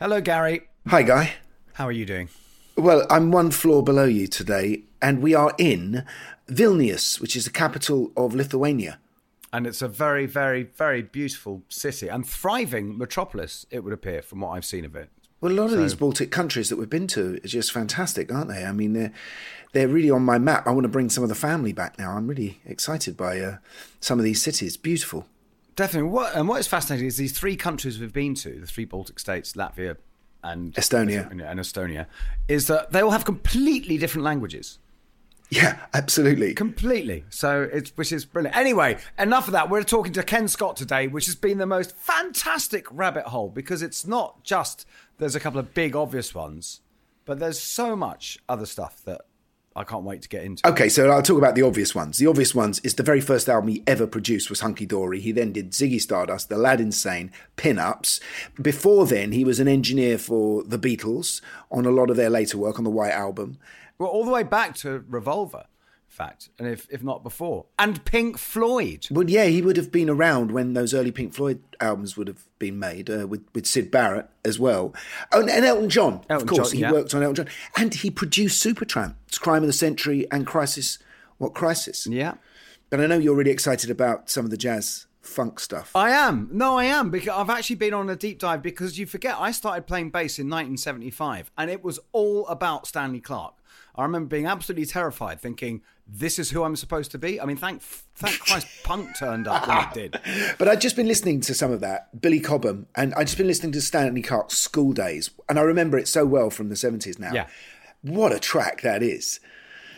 Hello, Gary. Hi, Guy. How are you doing? Well, I'm one floor below you today, and we are in Vilnius, which is the capital of Lithuania. And it's a very, very, very beautiful city and thriving metropolis, it would appear, from what I've seen of it. Well, a lot of these Baltic countries that we've been to are just fantastic, aren't they? I mean, they're they're really on my map. I want to bring some of the family back now. I'm really excited by uh, some of these cities. Beautiful. Definitely. What, and what is fascinating is these three countries we've been to, the three Baltic states, Latvia and Estonia. and Estonia, is that they all have completely different languages. Yeah, absolutely. Completely. So it's which is brilliant. Anyway, enough of that. We're talking to Ken Scott today, which has been the most fantastic rabbit hole because it's not just there's a couple of big obvious ones, but there's so much other stuff that I can't wait to get into. Okay, so I'll talk about the obvious ones. The obvious ones is the very first album he ever produced was Hunky Dory. He then did Ziggy Stardust, Aladdin Sane, Pin Ups. Before then, he was an engineer for the Beatles on a lot of their later work on the White Album. Well, all the way back to Revolver, fact, and if if not before, and Pink Floyd. Well, yeah, he would have been around when those early Pink Floyd albums would have been made uh, with with Syd Barrett as well, oh, and, and Elton John. Elton of course, John, he yeah. worked on Elton John, and he produced Supertramp, Crime of the Century, and Crisis. What Crisis? Yeah. And I know you're really excited about some of the jazz funk stuff. I am. No, I am because I've actually been on a deep dive because you forget I started playing bass in 1975 and it was all about Stanley Clarke. I remember being absolutely terrified, thinking, "This is who I'm supposed to be." I mean, thank thank Christ, punk turned up when it did. But I'd just been listening to some of that, Billy Cobham, and I'd just been listening to Stanley Clarke's School Days, and I remember it so well from the 70s now. Yeah. What a track that is.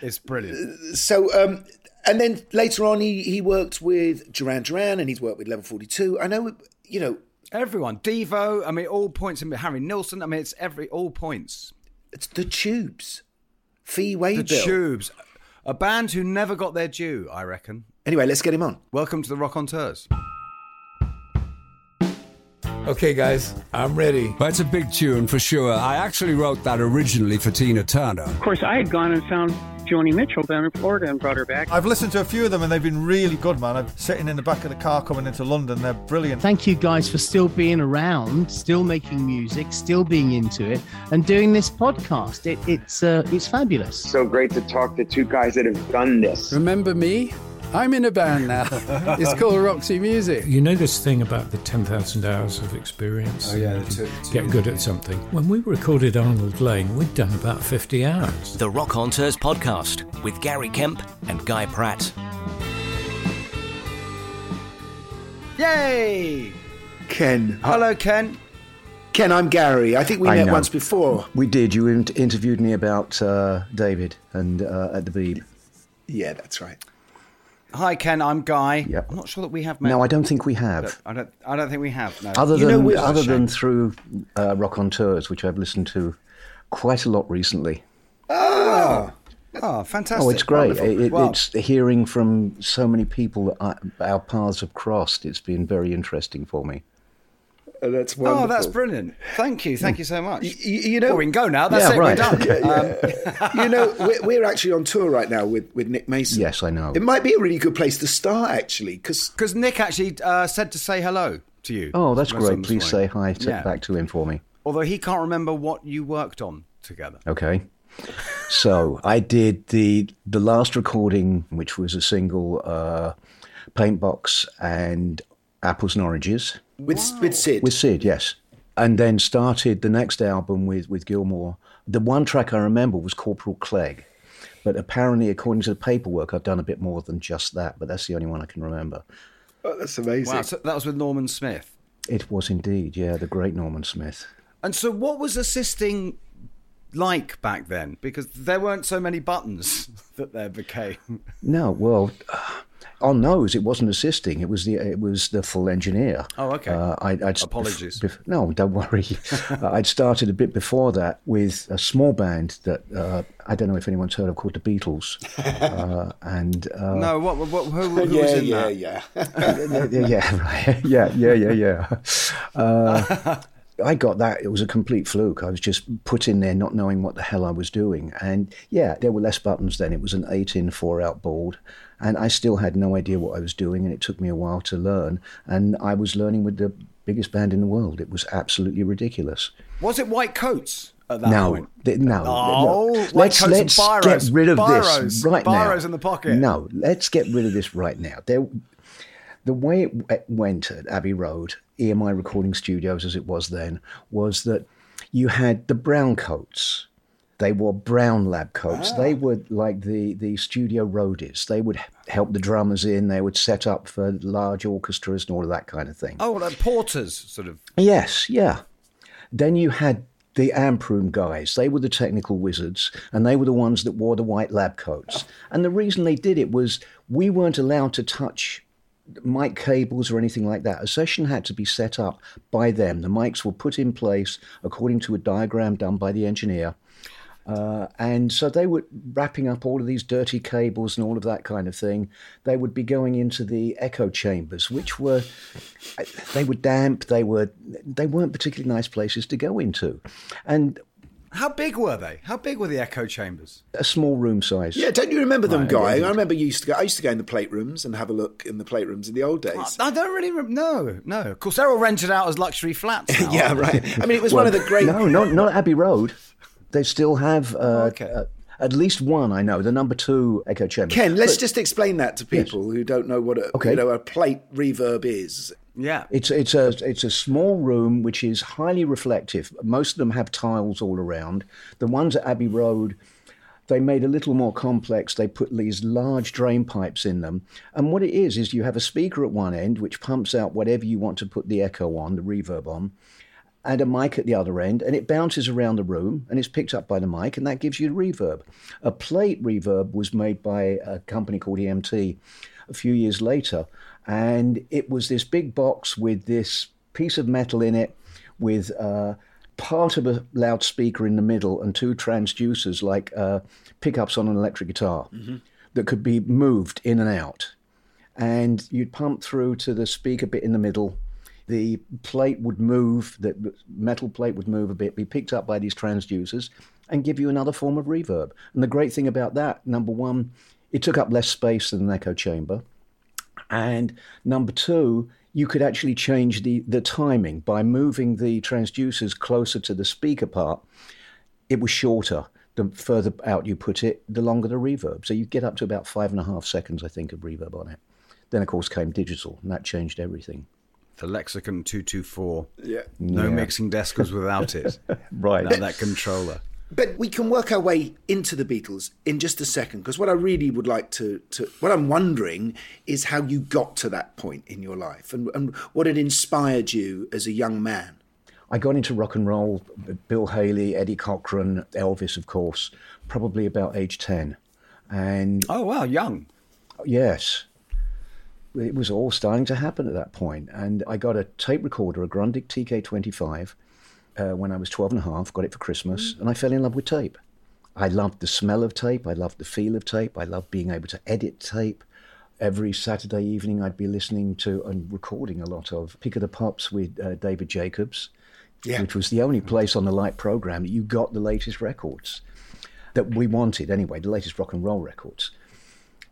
It's brilliant. So, um, and then later on, he, he worked with Duran Duran and he's worked with Level 42. I know, you know, Everyone, Devo. I mean, all points. And Harry Nilsson. I mean, it's every all points. it's the Tubes, Fee The Waybill. Tubes, a band who never got their due. I reckon. Anyway, let's get him on. Welcome to the Rockonteurs. Okay, guys, I'm ready. That's a big tune for sure. I actually wrote that originally for Tina Turner. Of course, I had gone and found Joni Mitchell down in Florida and brought her back. I've listened to a few of them and they've been really good, man. I'm sitting in the back of the car coming into London. They're brilliant. Thank you guys for still being around, still making music, still being into it, and doing this podcast. It, it's uh, it's fabulous. so great to talk to two guys that have done this. Remember me? I'm in a band now. it's called Roxy Music. You know this thing about the 10,000 hours of experience? Oh, yeah, You the two- can two- Get good at something. When we recorded Arnold Layne, we'd done about 50 hours. The Rockonteurs podcast with Gary Kemp and Guy Pratt. Yay! Ken. Hello, Ken. Ken, I'm Gary. I think we I met know. once before. We did. You interviewed me about uh, David and uh, at the Beeb. Yeah, that's right. Hi, Ken. I'm Guy. Yep. I'm not sure that we have met. No, I don't think we have. I don't. I don't think we have. No. Other You than other than through uh, Rockonteurs, which I've listened to quite a lot recently. oh, fantastic! Oh, it's great. It, It's hearing from so many people that I, our paths have crossed. It's been very interesting for me. Uh, that's wonderful. Oh, that's brilliant. Thank you. Thank you so much. Y- you know- well, we can go now. That's Yeah, it. right. We're done. Um, you know, we're, we're actually on tour right now with, with Nick Mason. Yes, I know. It might be a really good place to start, actually, because Because Nick actually uh, said to say hello to you. Oh, that's great. Please this say hi to, Yeah. back to him for me. Although he can't remember what you worked on together. Okay. So I did the the last recording, which was a single, uh, Paintbox and Apples and Oranges with, with Syd. with Syd, yes, and then started the next album with with Gilmour. The one track I remember was Corporal Clegg, but apparently, according to the paperwork, I've done a bit more than just that. But that's the only one I can remember. oh, that's amazing. Wow, so that was with Norman Smith. It was indeed, yeah, the great Norman Smith. And so, what was assisting like back then? Because there weren't so many buttons that there became. No, well, on those it wasn't assisting. It was the it was the full engineer. Oh, okay. Uh, I, I'd, Apologies. bef- no, don't worry. Uh, I'd started a bit before that with a small band that uh, I don't know if anyone's heard of called the Beatles. Uh, and uh, no, what, what, who, who was in yeah, that? yeah. yeah, yeah, right. yeah, yeah, yeah, yeah. I got that. It was a complete fluke. I was just put in there not knowing what the hell I was doing. And yeah, there were less buttons then. It was an 8 in, 4 out board. And I still had no idea what I was doing. And it took me a while to learn. And I was learning with the biggest band in the world. It was absolutely ridiculous. Was it white coats at that no, point? th- no, Oh, no. Let's let's get rid of Biros. this right now. Biros in the pocket. No, let's get rid of this right now. There, the way it went at Abbey Road, EMI Recording Studios as it was then, was that you had the brown coats. They wore brown lab coats. They ah. were like the, the studio roadies. They would help the drummers in. They would set up for large orchestras and all of that kind of thing. Oh, like porters, sort of. Yes, yeah. Then you had the amp room guys. They were the technical wizards, and they were the ones that wore the white lab coats. And the reason they did it was we weren't allowed to touch mic cables or anything like that. A session had to be set up by them. The mics were put in place according to a diagram done by the engineer. Uh, and so they were wrapping up all of these dirty cables and all of that kind of thing. They would be going into the echo chambers, which were they were damp. They were they weren't particularly nice places to go into, and How big were they? How big were the echo chambers? a small room size. Yeah, don't you remember them, Right, Guy? indeed. I remember you used to go. I used to go in the plate rooms and have a look in the plate rooms in the old days. I don't really rem- no, no. Of course, they're all rented out as luxury flats. Now, yeah, right. I mean, it was one of the great. No, not not Abbey Road. They still have uh, okay. uh, at least one. I know the number two echo chamber. Ken, let's But just explain that to people who don't know what a Okay. you know a plate reverb is. Yeah. It's it's a it's a small room which is highly reflective. Most of them have tiles all around. The ones at Abbey Road, they made a little more complex. They put these large drain pipes in them, and what it is is you have a speaker at one end which pumps out whatever you want to put the echo on, the reverb on, and a mic at the other end, and it bounces around the room and it's picked up by the mic, and that gives you reverb. A plate reverb was made by a company called EMT a few years later, and it was this big box with this piece of metal in it with uh, part of a loudspeaker in the middle and two transducers like uh, pickups on an electric guitar that could be moved in and out and you'd pump through to the speaker bit in the middle. The plate would move, the metal plate would move a bit, be picked up by these transducers, and give you another form of reverb. And the great thing about that, number one, it took up less space than an echo chamber. And number two, you could actually change the, the timing by moving the transducers closer to the speaker part. It was shorter. The further out you put it, the longer the reverb. So you get up to about five and a half seconds, I think, of reverb on it. Then, of course, came digital, and that changed everything. The Lexicon 224. Yeah. No Yeah. mixing desk was without it. Right. Now that controller. But we can work our way into the Beatles in just a second because what I really would like to, to what I'm wondering is how you got to that point in your life and, and what had inspired you as a young man. I got into rock and roll, Bill Haley, Eddie Cochran, Elvis, of course, probably about age 10. And Oh, wow, young. yes, it was all starting to happen at that point. And I got a tape recorder, a Grundig TK25, uh, when I was 12 and a half, got it for Christmas, and I fell in love with tape. I loved the smell of tape. I loved the feel of tape. I loved being able to edit tape. Every Saturday evening, I'd be listening to and recording a lot of Pick of the Pops with uh, David Jacobs, Yeah. which was the only place on the Light program that you got the latest records that we wanted anyway, the latest rock and roll records.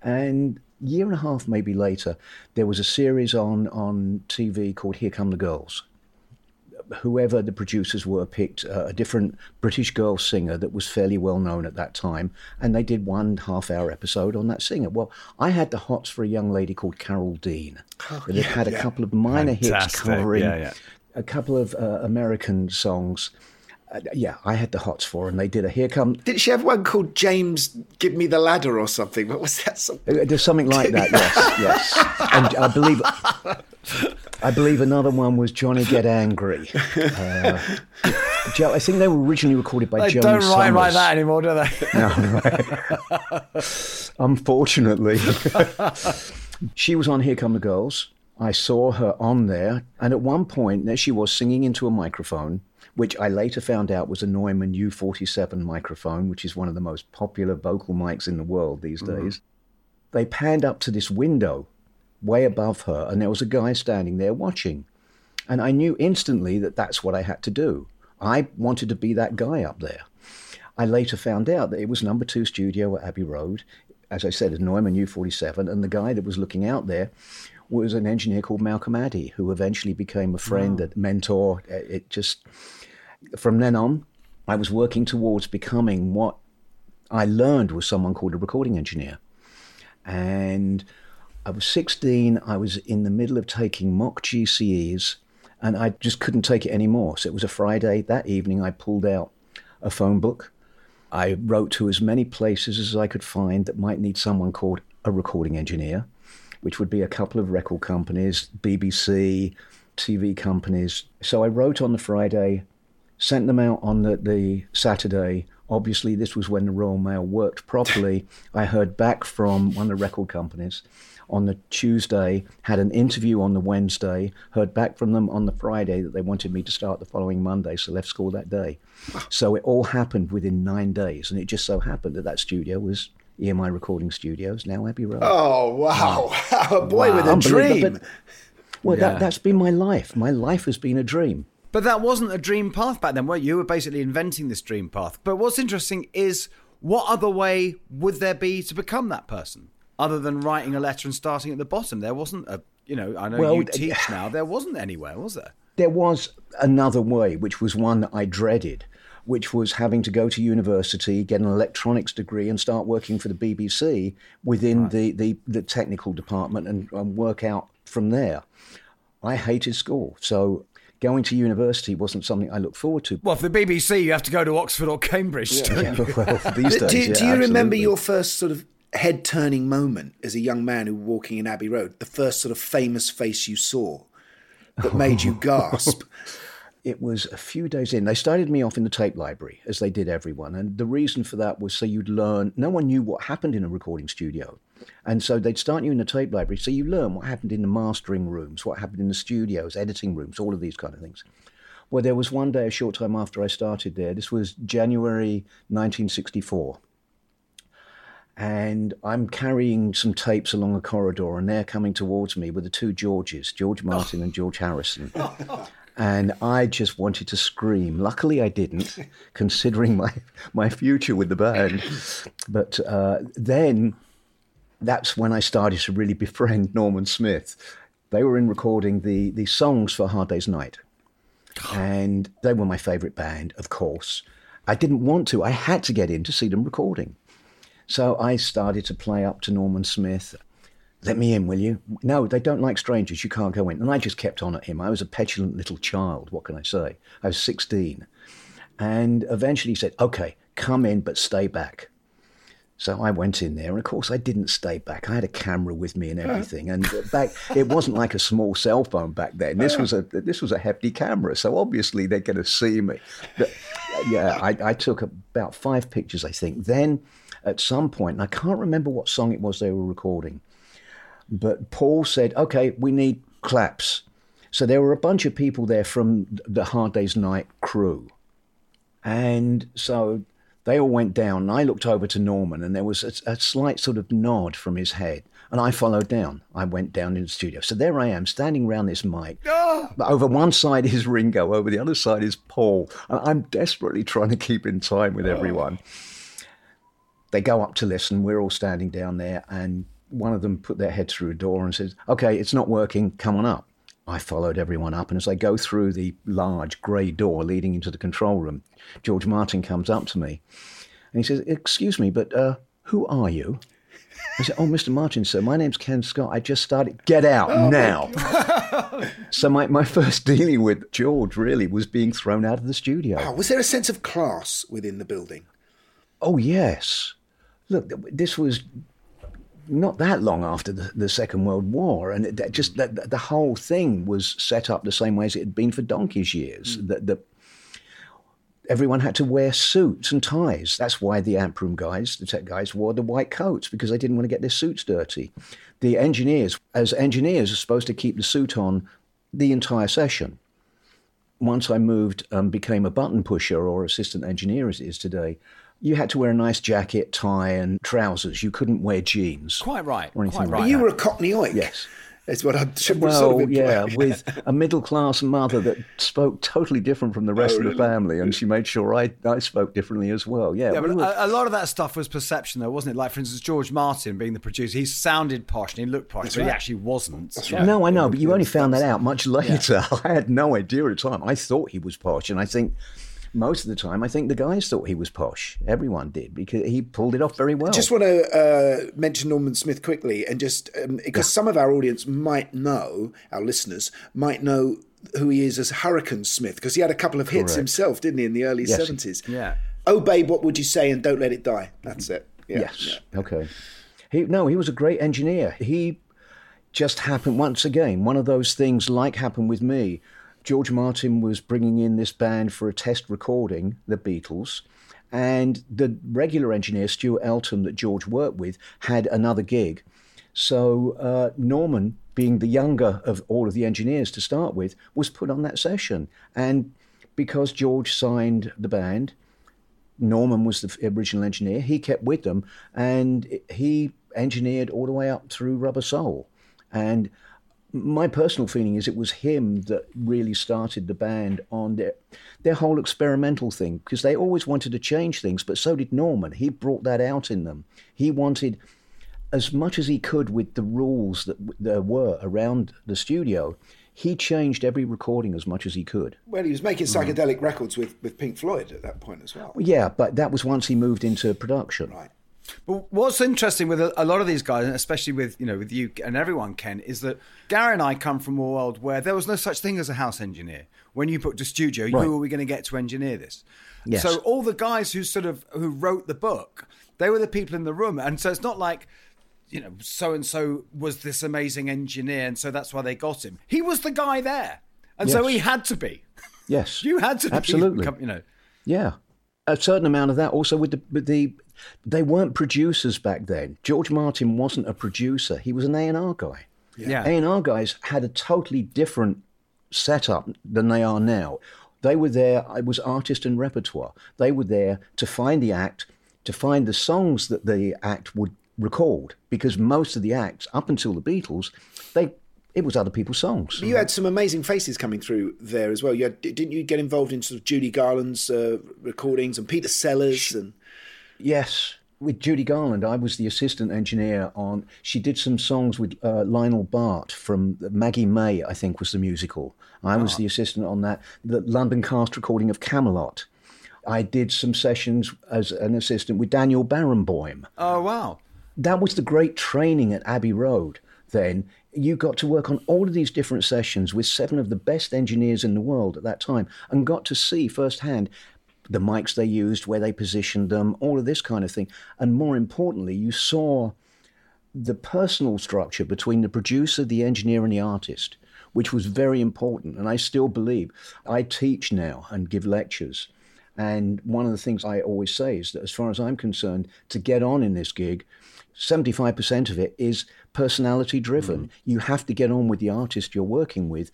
And a year and a half maybe later, there was a series on on TV called Here Come the Girls. Whoever the producers were picked uh, a different British girl singer that was fairly well known at that time, and they did one half hour episode on that singer. Well, I had the hots for a young lady called Carol Deene that had had a couple of minor hits covering Yeah, yeah. a couple of uh, American songs. Uh, yeah, I had the hots for, her, and they did a Here Come Didn't she have one called James Give Me the Ladder or something? What was that? Song? Uh, There's something like that, yes, yes. And I believe, I believe another one was Johnny Get Angry. Uh, Joe, I think they were originally recorded by They Joan don't write Summers. like that anymore, do they? No, right. Unfortunately, she was on Here Come the Girls. I saw her on there, and at one point, there she was singing into a microphone, which I later found out was a Neumann U47 microphone, which is one of the most popular vocal mics in the world these mm-hmm. days. They panned up to this window way above her, and there was a guy standing there watching. And I knew instantly that that's what I had to do. I wanted to be that guy up there. I later found out that it was number two studio at Abbey Road. As I said, it's Neumann U47, and the guy that was looking out there was an engineer called Malcolm Addey, who eventually became a friend, a mentor. It just, from then on, I was working towards becoming what I learned was someone called a recording engineer. And I was 16, I was in the middle of taking mock GCEs, and I just couldn't take it anymore. So it was a Friday. That evening, I pulled out a phone book. I wrote to as many places as I could find that might need someone called a recording engineer, which would be a couple of record companies, BBC, TV companies. So I wrote on the Friday, sent them out on the, the Saturday. Obviously, this was when the Royal Mail worked properly. I heard back from one of the record companies on the Tuesday, had an interview on the Wednesday, heard back from them on the Friday that they wanted me to start the following Monday, so left school that day. So it all happened within nine days, and it just so happened that that studio was EMI Recording Studios, now Abbey Road. Oh, wow. a boy with a dream. but- well, Yeah. that, that's been my life. My life has been a dream. But that wasn't a dream path back then, were you? You were basically inventing this dream path. But what's interesting is what other way would there be to become that person other than writing a letter and starting at the bottom? There wasn't a, you know, I know Well, you teach now. There wasn't anywhere, was there? There was another way, which was one that I dreaded, which was having to go to university, get an electronics degree, and start working for the BBC within the, the, the technical department and, and work out from there. I hated school, so going to university wasn't something I looked forward to. Well, for the BBC, you have to go to Oxford or Cambridge, don't you? well, these days, do, do yeah, you remember your first sort of head turning moment as a young man who was walking in Abbey Road? The first sort of famous face you saw that made you gasp? It was a few days in. They started me off in the tape library, as they did everyone. And the reason for that was so you'd learn. No one knew what happened in a recording studio. And so they'd start you in the tape library. So you learn what happened in the mastering rooms, what happened in the studios, editing rooms, all of these kind of things. Well, there was one day, a short time after I started there. This was January 1964. And I'm carrying some tapes along a corridor, and they're coming towards me with the two Georges, George Martin and George Harrison. And I just wanted to scream. Luckily, I didn't, considering my, my future with the band. But uh, then that's when I started to really befriend Norman Smith. They were in recording the, the songs for Hard Day's Night. And they were my favorite band, of course. I didn't want to, I had to get in to see them recording. So I started to play up to Norman Smith. Let me in, will you? No, they don't like strangers. You can't go in. And I just kept on at him. I was a petulant little child. What can I say? I was 16. And eventually he said, okay, come in, but stay back. So I went in there, and of course I didn't stay back. I had a camera with me and everything, and uh, back it wasn't like a small cell phone back then. This was a this was a hefty camera, so obviously they're going to see me. But, yeah, I, I took about five pictures, I think. Then at some point, and I can't remember what song it was they were recording, but Paul said, "Okay, we need claps." So there were a bunch of people there from the Hard Day's Night crew, and so they all went down. And I looked over to Norman, and there was a, a slight sort of nod from his head. And I followed down. I went down in the studio. So there I am, standing around this mic. Ah! But over one side is Ringo, over the other side is Paul. And I'm desperately trying to keep in time with ah. everyone. They go up to listen. We're all standing down there, and one of them put their head through a door and says, Okay, it's not working. Come on up. I followed everyone up, and as I go through the large grey door leading into the control room, George Martin comes up to me and he says, Excuse me, but uh, who are you? I said, Oh, Mr. Martin, sir, my name's Ken Scott. I just started. Get out now. so, my, my first dealing with George really was being thrown out of the studio. Wow, was there a sense of class within the building? Oh, yes. Look, this was not that long after the, the Second World War, and it, that just that the whole thing was set up the same way as it had been for donkey's years. That the everyone had to wear suits and ties. That's why the amp room guys, the tech guys, wore the white coats because they didn't want to get their suits dirty. The engineers, as engineers, are supposed to keep the suit on the entire session. Once I moved and um, became a button pusher or assistant engineer as it is today, you had to wear a nice jacket, tie, and trousers. You couldn't wear jeans. Quite right. Or anything quite like right. You were a Cockney oik. Yes. It's what I should well, sort of yeah, imply. with a middle class mother that spoke totally different from the rest Oh, of the oh, family, and she made sure I, I spoke differently as well. Yeah, Yeah, we but were- a, a lot of that stuff was perception, though, wasn't it? Like, for instance, George Martin being the producer, he sounded posh and he looked posh, but he actually wasn't. No, I know, but you only found that out much later. I had no idea at the time. I thought he was posh, and I think most of the time, I think the guys thought he was posh. Everyone did because he pulled it off very well. I just want to uh, mention Norman Smith quickly, and just um, because some of our audience might know, our listeners might know who he is as Hurricane Smith, because he had a couple of hits Correct. himself, didn't he, in the early Yes. seventies? Yeah. Oh, babe, what would you say? And don't let it die. That's it. Yeah. yes. Okay. He no, he was a great engineer. He just happened once again. One of those things like happened with me. George Martin was bringing in this band for a test recording, the Beatles, and the regular engineer Stuart Eltham that George worked with had another gig. So uh, Norman, being the younger of all of the engineers to start with, was put on that session. And because George signed the band, Norman was the original engineer. He kept with them, and he engineered all the way up through Rubber Soul. And my personal feeling is it was him that really started the band on their their whole experimental thing because they always wanted to change things, but so did Norman. He brought that out in them. He wanted as much as he could with the rules that there were around the studio. He changed every recording as much as he could. Well, he was making mm. psychedelic records with, with Pink Floyd at that point as well. Yeah, but that was once he moved into production. Right. But what's interesting with a, a lot of these guys, and especially with you know with you and everyone, Ken, is that Gary and I come from a world where there was no such thing as a house engineer. When you put to studio, Right. who are we going to get to engineer this? Yes. So all the guys who sort of who wrote the book, they were the people in the room, and so it's not like you know so and so was this amazing engineer, and so that's why they got him. He was the guy there, and so he had to be. Yes, You had to be, absolutely. you know. Yeah, a certain amount of that. Also, with the with the, they weren't producers back then. George Martin wasn't a producer; he was an A and R guy. Yeah. A and R guys had a totally different setup than they are now. They were there. It was artist and repertoire. They were there to find the act, to find the songs that the act would record, because most of the acts, up until the Beatles, they it was other people's songs. You had some amazing faces coming through there as well. You had, didn't you get involved in sort of Judy Garland's uh, recordings and Peter Sellers and Yes, with Judy Garland, I was the assistant engineer on. She did some songs with uh, Lionel Bart from Maggie May, I think was the musical. I was the assistant on that. The London cast recording of Camelot. I did some sessions as an assistant with Daniel Barenboim. Oh wow. That was the great training at Abbey Road. Then you got to work on all of these different sessions with seven of the best engineers in the world at that time, and got to see firsthand the mics they used, where they positioned them, all of this kind of thing. And more importantly, you saw the personal structure between the producer, the engineer, and the artist, which was very important. And I still believe I teach now and give lectures. And one of the things I always say is that, as far as I'm concerned, to get on in this gig, 75% of it is personality driven. Mm. You have to get on with the artist you're working with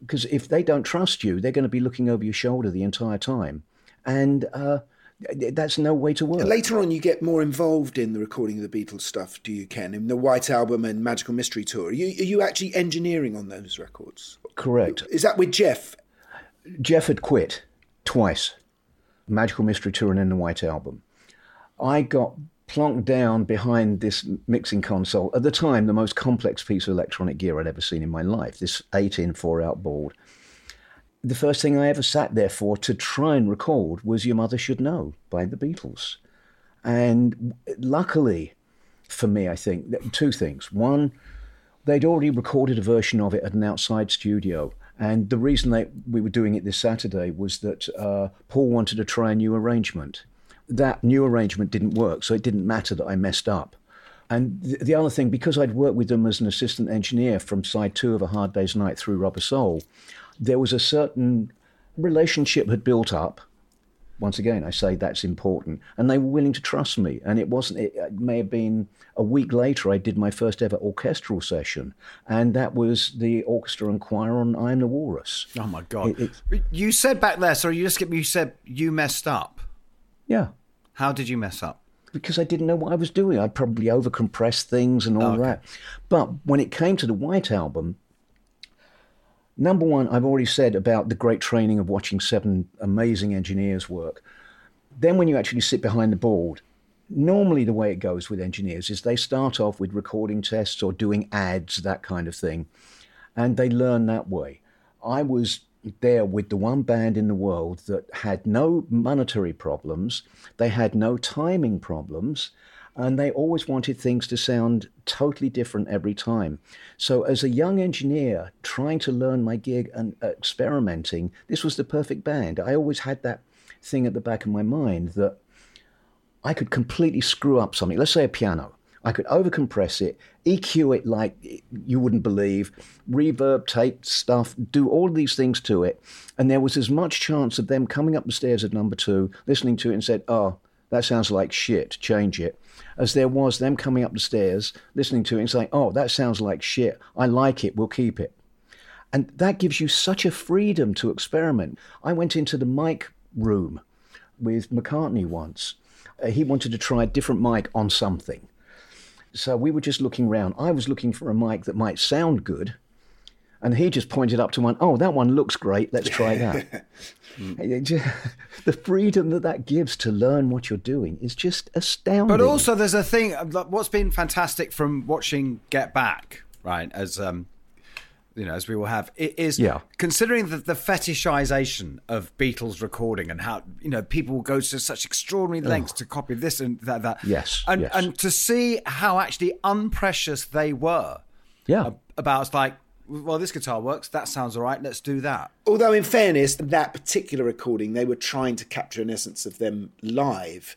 because if they don't trust you, they're going to be looking over your shoulder the entire time. And uh, that's no way to work. Later on, you get more involved in the recording of the Beatles stuff, do you, Ken? In the White Album and Magical Mystery Tour. Are you, are you actually engineering on those records? Correct. Is that with Geoff? Geoff had quit twice Magical Mystery Tour and then the White Album. I got plonked down behind this mixing console. At the time, the most complex piece of electronic gear I'd ever seen in my life this 8 in 4 out board. The first thing I ever sat there for to try and record was Your Mother Should Know by the Beatles. And luckily for me, I think, that- two things. One, they'd already recorded a version of it at an outside studio. And the reason they, we were doing it this Saturday was that uh, Paul wanted to try a new arrangement. That new arrangement didn't work, so it didn't matter that I messed up. And the other thing, because I'd worked with them as an assistant engineer from side two of A Hard Day's Night through Rubber Soul, there was a certain relationship had built up once again, I say that's important. And they were willing to trust me. And it wasn't, it, it may have been a week later, I did my first ever orchestral session. And that was the orchestra and choir on I Am the Walrus. Oh my God. It, it, you said back there, sorry, you just you said you messed up. Yeah. How did you mess up? Because I didn't know what I was doing. I'd probably overcompressed things and all okay. that. But when it came to the White Album, Number one, I've already said about the great training of watching seven amazing engineers work. Then, when you actually sit behind the board, normally the way it goes with engineers is they start off with recording tests or doing ads, that kind of thing, and they learn that way. I was there with the one band in the world that had no monetary problems, they had no timing problems, and they always wanted things to sound totally different every time. So, as a young engineer trying to learn my gig and uh, experimenting, this was the perfect band. I always had that thing at the back of my mind that I could completely screw up something. Let's say a piano. I could overcompress it, EQ it like you wouldn't believe, reverb, tape stuff, do all these things to it. And there was as much chance of them coming up the stairs at number two, listening to it and said, oh, that sounds like shit, change it as there was them coming up the stairs, listening to it and saying, oh, that sounds like shit. I like it. We'll keep it. And that gives you such a freedom to experiment. I went into the mic room with McCartney once. Uh, he wanted to try a different mic on something. So we were just looking around. I was looking for a mic that might sound good and he just pointed up to one, oh, that one looks great. Let's try that. the freedom that that gives to learn what you're doing is just astounding. But also, there's a thing. What's been fantastic from watching Get Back, right? As um, you know, as we will have, it is yeah. considering the, the fetishization of Beatles recording and how you know people will go to such extraordinary lengths oh. to copy this and that. that. Yes, and yes. and to see how actually unprecious they were. Yeah, about like well, this guitar works. That sounds all right. Let's do that. Although, in fairness, that particular recording, they were trying to capture an essence of them live,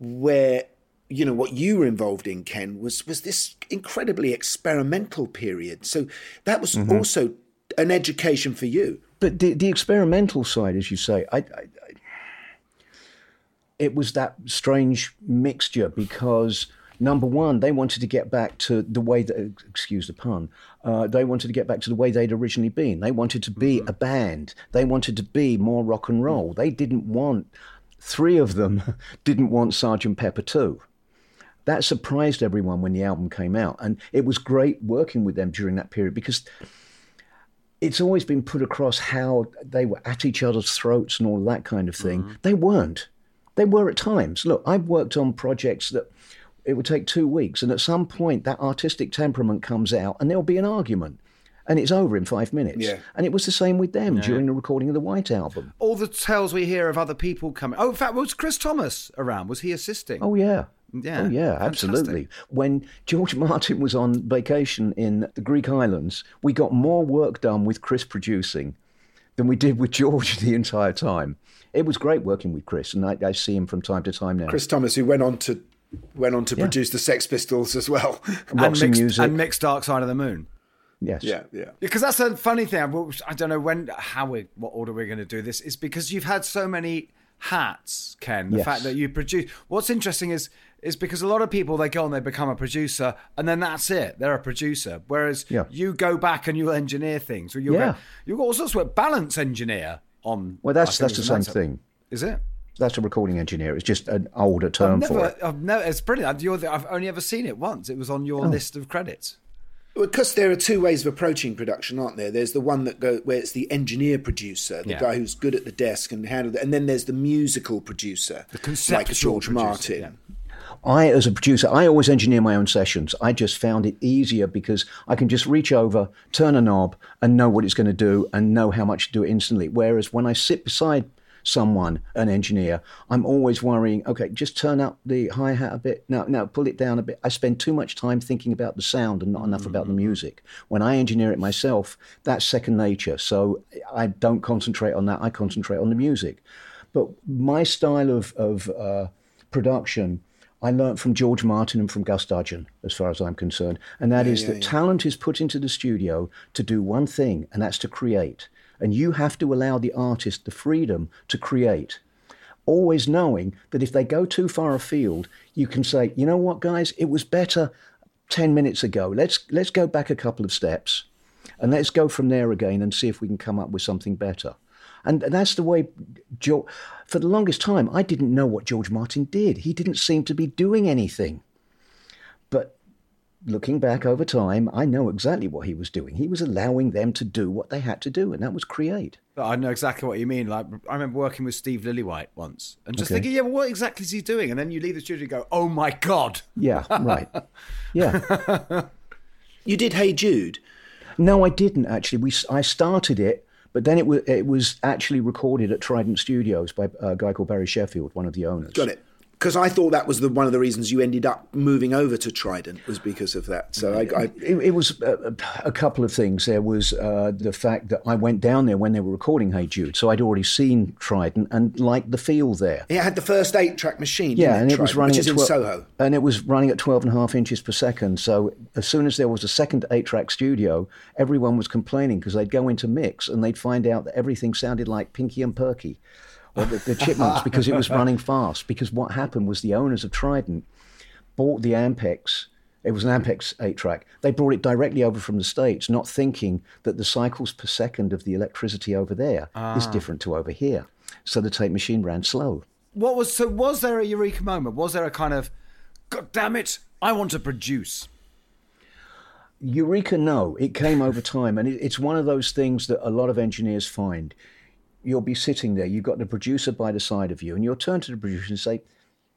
where you know what you were involved in, Ken, was was this incredibly experimental period. So that was mm-hmm. also an education for you. But the the experimental side, as you say, I, I, I it was that strange mixture because number one, they wanted to get back to the way that, excuse the pun, uh, they wanted to get back to the way they'd originally been. They wanted to be mm-hmm. a band. They wanted to be more rock and roll. They didn't want, three of them didn't want Sergeant Pepper 2. That surprised everyone when the album came out. And it was great working with them during that period because it's always been put across how they were at each other's throats and all that kind of thing. Mm-hmm. They weren't. They were at times. Look, I've worked on projects that it would take two weeks. And at some point, that artistic temperament comes out and there'll be an argument. And it's over in five minutes. Yeah. And it was the same with them yeah. during the recording of the White Album. All the tales we hear of other people coming. Oh, in fact, was Chris Thomas around? Was he assisting? Oh, yeah. Yeah. Oh, yeah, absolutely. When George Martin was on vacation in the Greek islands, we got more work done with Chris producing than we did with George the entire time. It was great working with Chris, and I, I see him from time to time now. Chris Thomas, who went on to went on to yeah. produce the Sex Pistols as well, and mixed, music. and mixed Dark Side of the Moon. Yes. Yeah, yeah. Because that's a funny thing. I don't know when, how we, what order we're going to do this. Is because you've had so many hats, Ken. The yes. fact that you produce. What's interesting is is because a lot of people they go and they become a producer and then that's it. They're a producer. Whereas yeah. you go back and you engineer things. Or you're yeah. you're also a balance engineer on. Well, that's that's the same thing. Is it? That's a recording engineer. It's just an older term I've never, for it. I've never, it's brilliant. You're the, I've only ever seen it once. It was on your oh. list of credits. Because there are two ways of approaching production, aren't there? There's the one that go where it's the engineer producer, the yeah. guy who's good at the desk and handle it, and then there's the musical producer, the like George producer, Martin. Yeah. I, as a producer, I always engineer my own sessions. I just found it easier because I can just reach over, turn a knob, and know what it's going to do, and know how much to do it instantly. Whereas when I sit beside someone, an engineer, I'm always worrying, okay, just turn up the hi hat a bit. No, no, pull it down a bit. I spend too much time thinking about the sound and not enough about the mm. music. When I engineer it myself, that's second nature. So I don't concentrate on that. I concentrate on the music. But my style of, of uh, production, I learned from George Martin and from Gus Dudgeon, as far as I'm concerned. And that yeah, is yeah, that yeah. talent is put into the studio to do one thing, and that's to create. And you have to allow the artist the freedom to create. always knowing that if they go too far afield, you can say, you know what, guys, it was better 10 minutes ago. Let's, let's go back a couple of steps and let's go from there again and see if we can come up with something better. And that's the way, George, for the longest time, I didn't know what George Martin did. He didn't seem to be doing anything. But looking back over time, I know exactly what he was doing. He was allowing them to do what they had to do, and that was create. I know exactly what you mean. Like I remember working with Steve Lillywhite once, and just Okay. thinking, yeah, well, what exactly is he doing? And then you leave the studio and go, oh my god. Yeah, right. Yeah. You did Hey Jude. No, I didn't actually. We I started it, but then it was it was actually recorded at Trident Studios by a guy called Barry Sheffield, one of the owners. Got it. Because I thought that was the one of the reasons you ended up moving over to Trident was because of that. So I, I It, it was a, a couple of things. There was uh, the fact that I went down there when they were recording Hey Jude, so I'd already seen Trident and liked the feel there. it had the first eight track machine. Yeah, and it, it was running which at is in 12 Soho. and it was running at 12 and a half inches per second. So as soon as there was a second eight-track studio, everyone was complaining because they'd go into mix and they'd find out that everything sounded like Pinky and Perky or the, the Chipmunks because it was running fast. Because what happened was the owners of Trident bought the Ampex. It was an Ampex eight-track. They brought it directly over from the States, not thinking that the cycles per second of the electricity over there is Ah. different to over here. So the tape machine ran slow. What was so? Was there a eureka moment? Was there a kind of, God damn it, I want to produce? Eureka, no. It came over time. And it, it's one of those things that a lot of engineers find. You'll be sitting there, you've got the producer by the side of you, and you'll turn to the producer and say,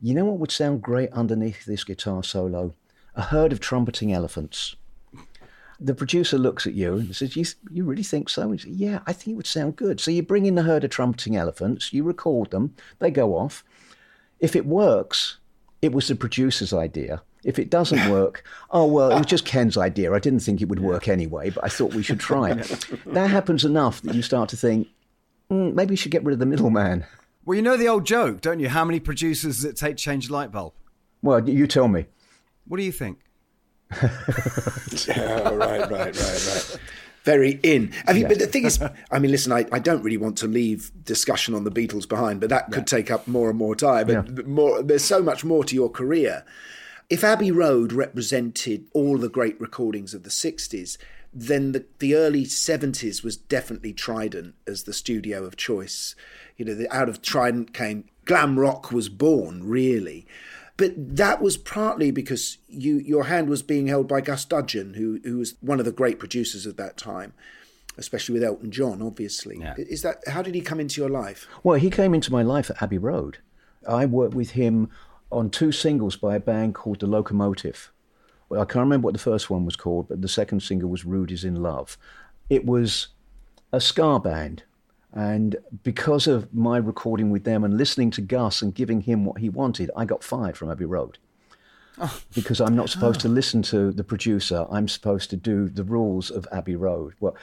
You know what would sound great underneath this guitar solo? A herd of trumpeting elephants. The producer looks at you and says, You, you really think so? And you say, Yeah, I think it would sound good. So you bring in the herd of trumpeting elephants, you record them, they go off. If it works, it was the producer's idea. If it doesn't work, oh, well, it was just Ken's idea. I didn't think it would work anyway, but I thought we should try it. that happens enough that you start to think, "Mm, maybe we should get rid of the middleman. Well, you know the old joke, don't you? How many producers does it take to change a light bulb? Well, you tell me. What do you think? Yeah, right, right, right, right. Very in. Have you, But the thing is, I mean, listen, I, I don't really want to leave discussion on the Beatles behind, but that could take up more and more time. But but more, there's so much more to your career. If Abbey Road represented all the great recordings of the 60s, then the, the early 70s was definitely Trident as the studio of choice. You know, the, out of Trident came glam rock was born, really. But that was partly because you your hand was being held by Gus Dudgeon, who who was one of the great producers of that time, especially with Elton John, obviously. Is that how did he come into your life? Well, he came into my life at Abbey Road. I worked with him on two singles by a band called The Locomotive. Well, I can't remember what the first one was called, but the second single was Rudi's in Love. It was a ska band. And because of my recording with them and listening to Gus and giving him what he wanted, I got fired from Abbey Road. Oh. Because I'm not supposed to oh. listen to the producer, I'm supposed to do the rules of Abbey Road. Well,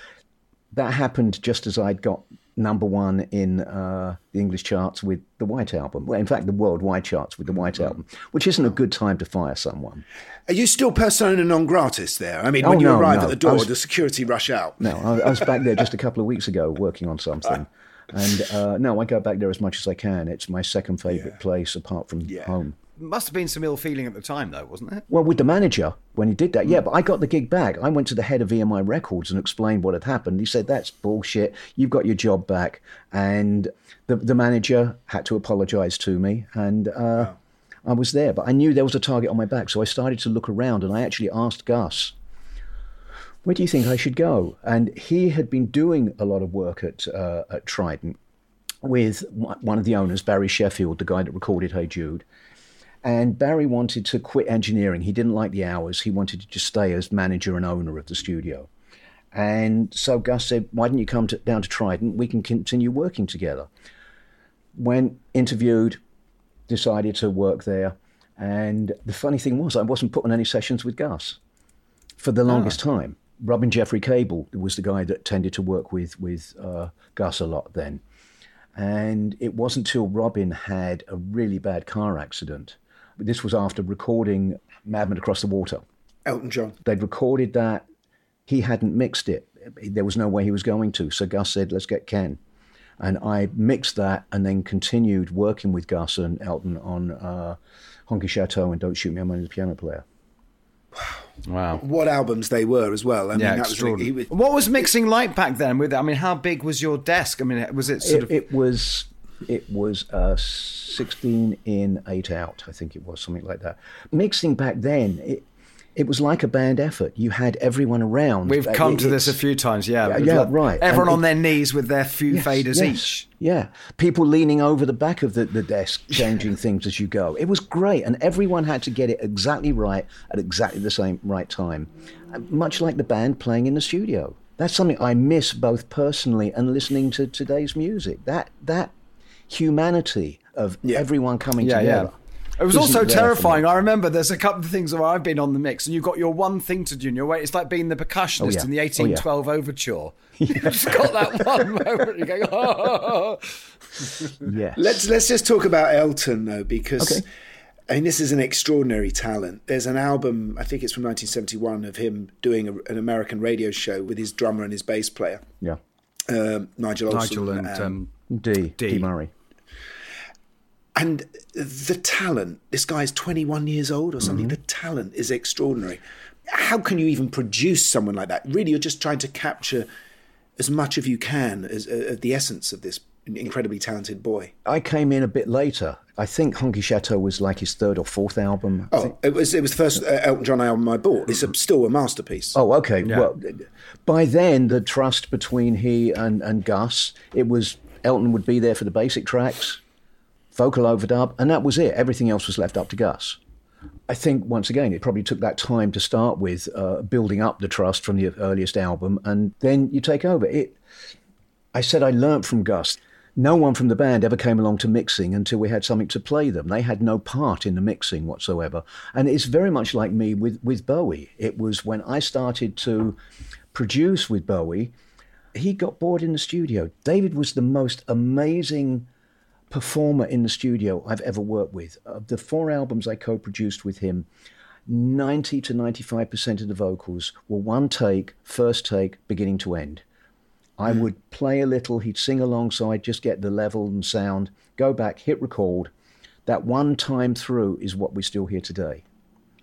that happened just as I'd got number one in uh, the English charts with the White Album. Well, in fact, the worldwide charts with the White Album, which isn't a good time to fire someone. Are you still persona non gratis there? I mean, Oh, when you no, arrive no. at the door, was- does security rush out? No, I, I was back there just a couple of weeks ago working on something. And uh, no, I go back there as much as I can. It's my second favourite place apart from home. Must have been some ill feeling at the time, though, wasn't it? Well, with the manager when he did that, yeah. But I got the gig back. I went to the head of EMI Records and explained what had happened. He said, "That's bullshit. You've got your job back." And the the manager had to apologise to me, and uh, I was there. But I knew there was a target on my back, so I started to look around, and I actually asked Gus, "Where do you think I should go?" And he had been doing a lot of work at uh, at Trident with one of the owners, Barry Sheffield, the guy that recorded Hey Jude. And Barry wanted to quit engineering. He didn't like the hours. He wanted to just stay as manager and owner of the studio. And so Gus said, Why don't you come to, down to Trident? We can continue working together. Went, interviewed, decided to work there. And the funny thing was, I wasn't put on any sessions with Gus for the longest time. Robin Geoffrey Cable was the guy that tended to work with, with uh, Gus a lot then. And it wasn't till Robin had a really bad car accident. This was after recording Madman Across the Water. Elton John. They'd recorded that. He hadn't mixed it. There was no way he was going to. So Gus said, let's get Ken. And I mixed that and then continued working with Gus and Elton on uh, Honky Chateau and Don't Shoot Me, I'm Only the Piano Player. Wow. Wow. What albums they were as well. I yeah, that was, extraordinary. he was, what was mixing like back then? With I mean, how big was your desk? I mean, was it sort it, of? it was it was uh, 16 in, 8 out, I think it was, something like that. Mixing back then, it, it was like a band effort. You had everyone around. We've Uh, come it- to this a few times, yeah. Yeah, yeah, right. Everyone And on it- their knees with their few Yes, faders yes, each. Yeah. People leaning over the back of the, the desk, changing things as you go. It was great. And everyone had to get it exactly right at exactly the same right time. Uh, Much like the band playing in the studio. That's something I miss both personally and listening to today's music. That that humanity of everyone coming Yeah, together. yeah. It was isn't also terrifying. I remember there's a couple of things where I've been on the mix, and you've got your one thing to do in your way. It's like being the percussionist Oh, yeah. in the Oh, yeah. 1812 overture. You've just got that one moment. You're going, oh. Yes. Let's let's just talk about Elton though, because Okay. I mean this is an extraordinary talent. There's an album, I think it's from 1971, of him doing a, an American radio show with his drummer and his bass player, Yeah. um, Nigel Olsson. Nigel and um, um, D. D. D. Murray. And the talent. This guy is 21 years old or something. Mm-hmm. The talent is extraordinary. How can you even produce someone like that? Really, you're just trying to capture as much of you can as uh, the essence of this incredibly talented boy. I came in a bit later. I think Honky Chateau was like his third or fourth album. I think. Oh, it was it was the first uh, Elton John album I bought. It's a, still a masterpiece. Oh, okay. Well, by then, the trust between he and, and Gus, it was Elton would be there for the basic tracks, vocal overdub, and that was it. Everything else was left up to Gus. I think, once again, it probably took that time to start with, uh, building up the trust from the earliest album, and then you take over. It. I said I learnt from Gus. No one from the band ever came along to mixing until we had something to play them. They had no part in the mixing whatsoever. And it's very much like me with, with Bowie. It was when I started to produce with Bowie, he got bored in the studio. David was the most amazing performer in the studio I've ever worked with. Of the four albums I co produced with him, 90 to 95% of the vocals were one take, first take, beginning to end. I hmm. would play a little, he'd sing along, so I'd just get the level and sound, go back, hit record. That one time through is what we still hear today.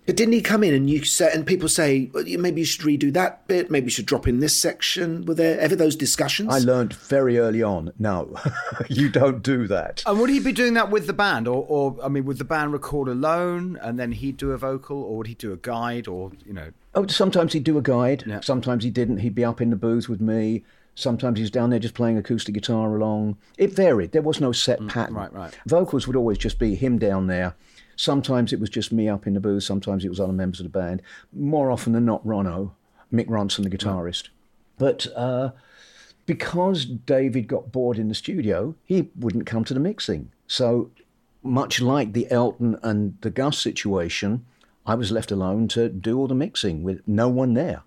But didn't he come in and you said, and people say, well, maybe you should redo that bit, maybe you should drop in this section? Were there ever those discussions? I learned very early on, no, you don't do that. And would he be doing that with the band, or, or I mean, would the band record alone and then he'd do a vocal, or would he do a guide, or you know? Oh, sometimes he'd do a guide. Sometimes he didn't. He'd be up in the booth with me. Sometimes he was down there just playing acoustic guitar along. It varied. There was no set mm, pattern. right, right. Vocals would always just be him down there. Sometimes it was just me up in the booth. Sometimes it was other members of the band. More often than not, Ronno, Mick Ronson, the guitarist. But uh, because David got bored in the studio, he wouldn't come to the mixing. So much like the Elton and the Gus situation, I was left alone to do all the mixing with no one there.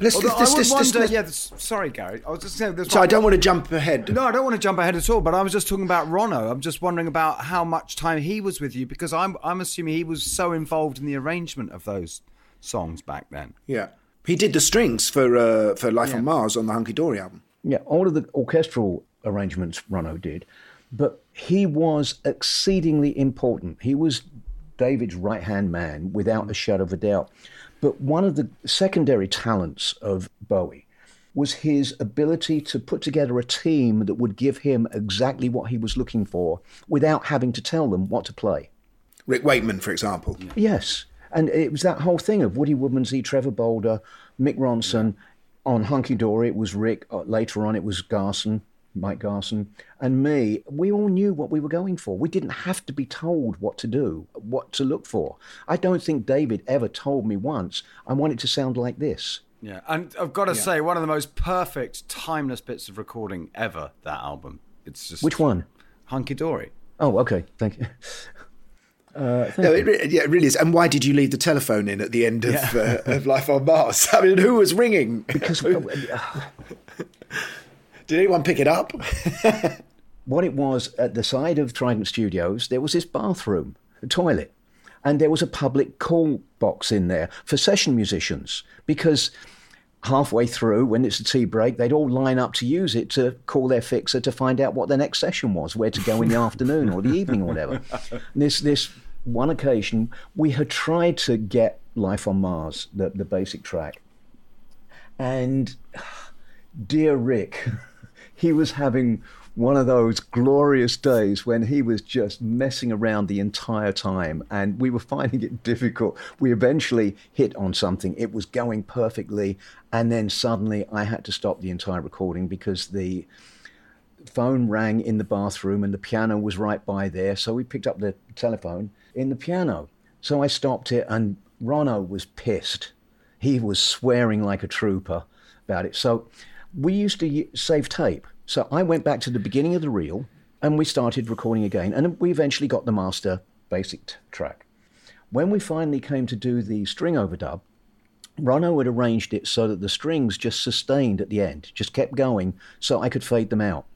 Let's, Although this, I would this, this, wonder. this- yeah, sorry, Gary. I was just saying. so I don't want to jump ahead. No, I don't want to jump ahead at all. But I was just talking about Ronno. I'm just wondering about how much time he was with you because I'm I'm assuming he was so involved in the arrangement of those songs back then. Yeah. He did the strings for uh, for Life Yeah. on Mars on the Hunky Dory album. Yeah, all of the orchestral arrangements Ronno did, but he was exceedingly important. He was David's right hand man without a shadow of a doubt. But one of the secondary talents of Bowie was his ability to put together a team that would give him exactly what he was looking for without having to tell them what to play. Rick Wakeman, for example. Yes. And it was that whole thing of Woody Woodmansey, Trevor Bolder, Mick Ronson. On Hunky Dory, it was Rick. Uh, later on, it was Garson, Mike Garson, and me. We all knew what we were going for. We didn't have to be told what to do, what to look for. I don't think David ever told me once, I want it to sound like this. Yeah, and I've got to Yeah. say, one of the most perfect, timeless bits of recording ever. That album. It's just Which one? Hunky Dory. Oh, okay. Thank you. Uh, No, it, re- yeah, it really is. And why did you leave the telephone in at the end of, uh, of Life on Mars? I mean, who was ringing? Because did anyone pick it up? what it was at the side of Trident Studios, there was this bathroom, a toilet, and there was a public call box in there for session musicians because halfway through, when it's a tea break, they'd all line up to use it to call their fixer to find out what their next session was, where to go in the afternoon or the evening or whatever. And this this one occasion, we had tried to get Life on Mars, the, the basic track, and dear Rick, he was having one of those glorious days when he was just messing around the entire time and we were finding it difficult. We eventually hit on something. It was going perfectly. And then suddenly I had to stop the entire recording because the phone rang in the bathroom and the piano was right by there. So we picked up the telephone in the piano. So I stopped it and Ronno was pissed. He was swearing like a trooper about it. So we used to save tape. So I went back to the beginning of the reel and we started recording again. And we eventually got the master basic t- track. When we finally came to do the string overdub, Ronno had arranged it so that the strings just sustained at the end, just kept going so I could fade them out.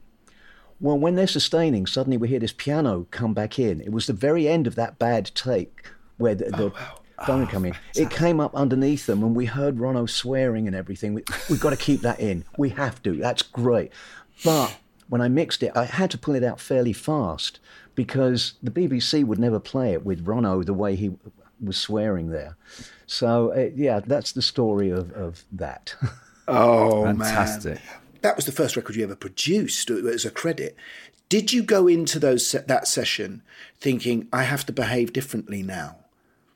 Well, when they're sustaining, suddenly we hear this piano come back in. It was the very end of that bad take where the, the oh, wow. phone oh, come in. It came up underneath them, and we heard Ronno swearing and everything. We, we've got to keep that in. We have to. That's great. But when I mixed it, I had to pull it out fairly fast because the BBC would never play it with Ronno the way he was swearing there. So, uh, yeah, that's the story of, of that. Oh, Fantastic. man. That was the first record you ever produced as a credit. Did you go into those that session thinking, I have to behave differently now?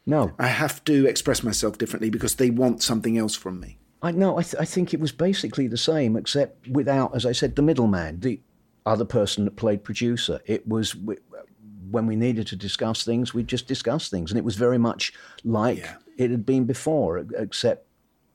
No. I have to express myself differently because they want something else from me. I no, I, th- I think it was basically the same, except without, as I said, the middleman, the other person that played producer. It was when we needed to discuss things, we just discuss things, and it was very much like yeah. it had been before, except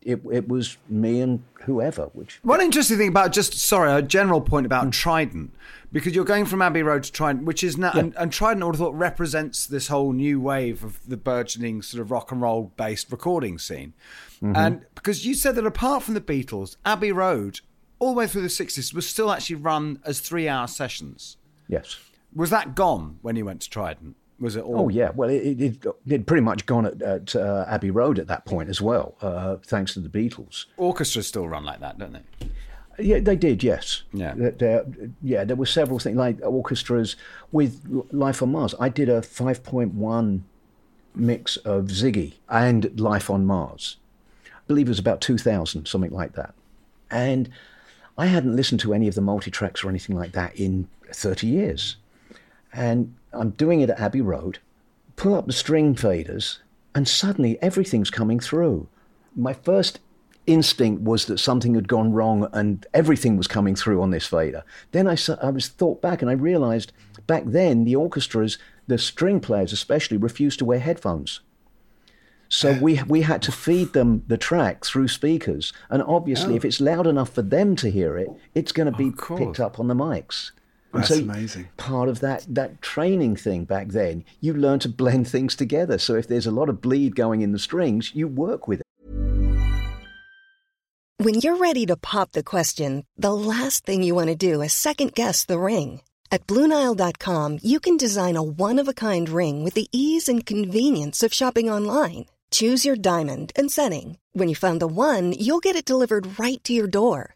it, it was me and whoever. Which one interesting thing about just sorry, a general point about mm. Trident, because you're going from Abbey Road to Trident, which is now yeah. and, and, Trident I would have thought represents this whole new wave of the burgeoning sort of rock and roll based recording scene. Mm-hmm. And because you said that apart from the Beatles, Abbey Road, all the way through the 60s, was still actually run as three hour sessions. Yes. Was that gone when you went to Trident? Was it all? Oh, yeah. Well, it, it, it pretty much gone at, at uh, Abbey Road at that point as well, uh, thanks to the Beatles. Orchestras still run like that, don't they? Yeah, they did. Yes. Yeah. There, yeah, there were several things like orchestras with Life on Mars. I did a five point one mix of Ziggy and Life on Mars, I believe it was about 2000, something like that. And I hadn't listened to any of the multi tracks or anything like that in 30 years. And I'm doing it at Abbey Road, pull up the string faders, and suddenly everything's coming through. My first instinct was that something had gone wrong and everything was coming through on this fader. Then I, I was thought back and I realized back then the orchestras, the string players especially, refused to wear headphones. So we we had to feed them the track through speakers, and obviously, oh. if it's loud enough for them to hear it, it's going to be picked up on the mics. And That's so amazing. Part of that that training thing back then, you learn to blend things together. So if there's a lot of bleed going in the strings, you work with it. When you're ready to pop the question, the last thing you want to do is second guess the ring. At BlueNile.com, you can design a one of a kind ring with the ease and convenience of shopping online. Choose your diamond and setting. When you find the one, you'll get it delivered right to your door.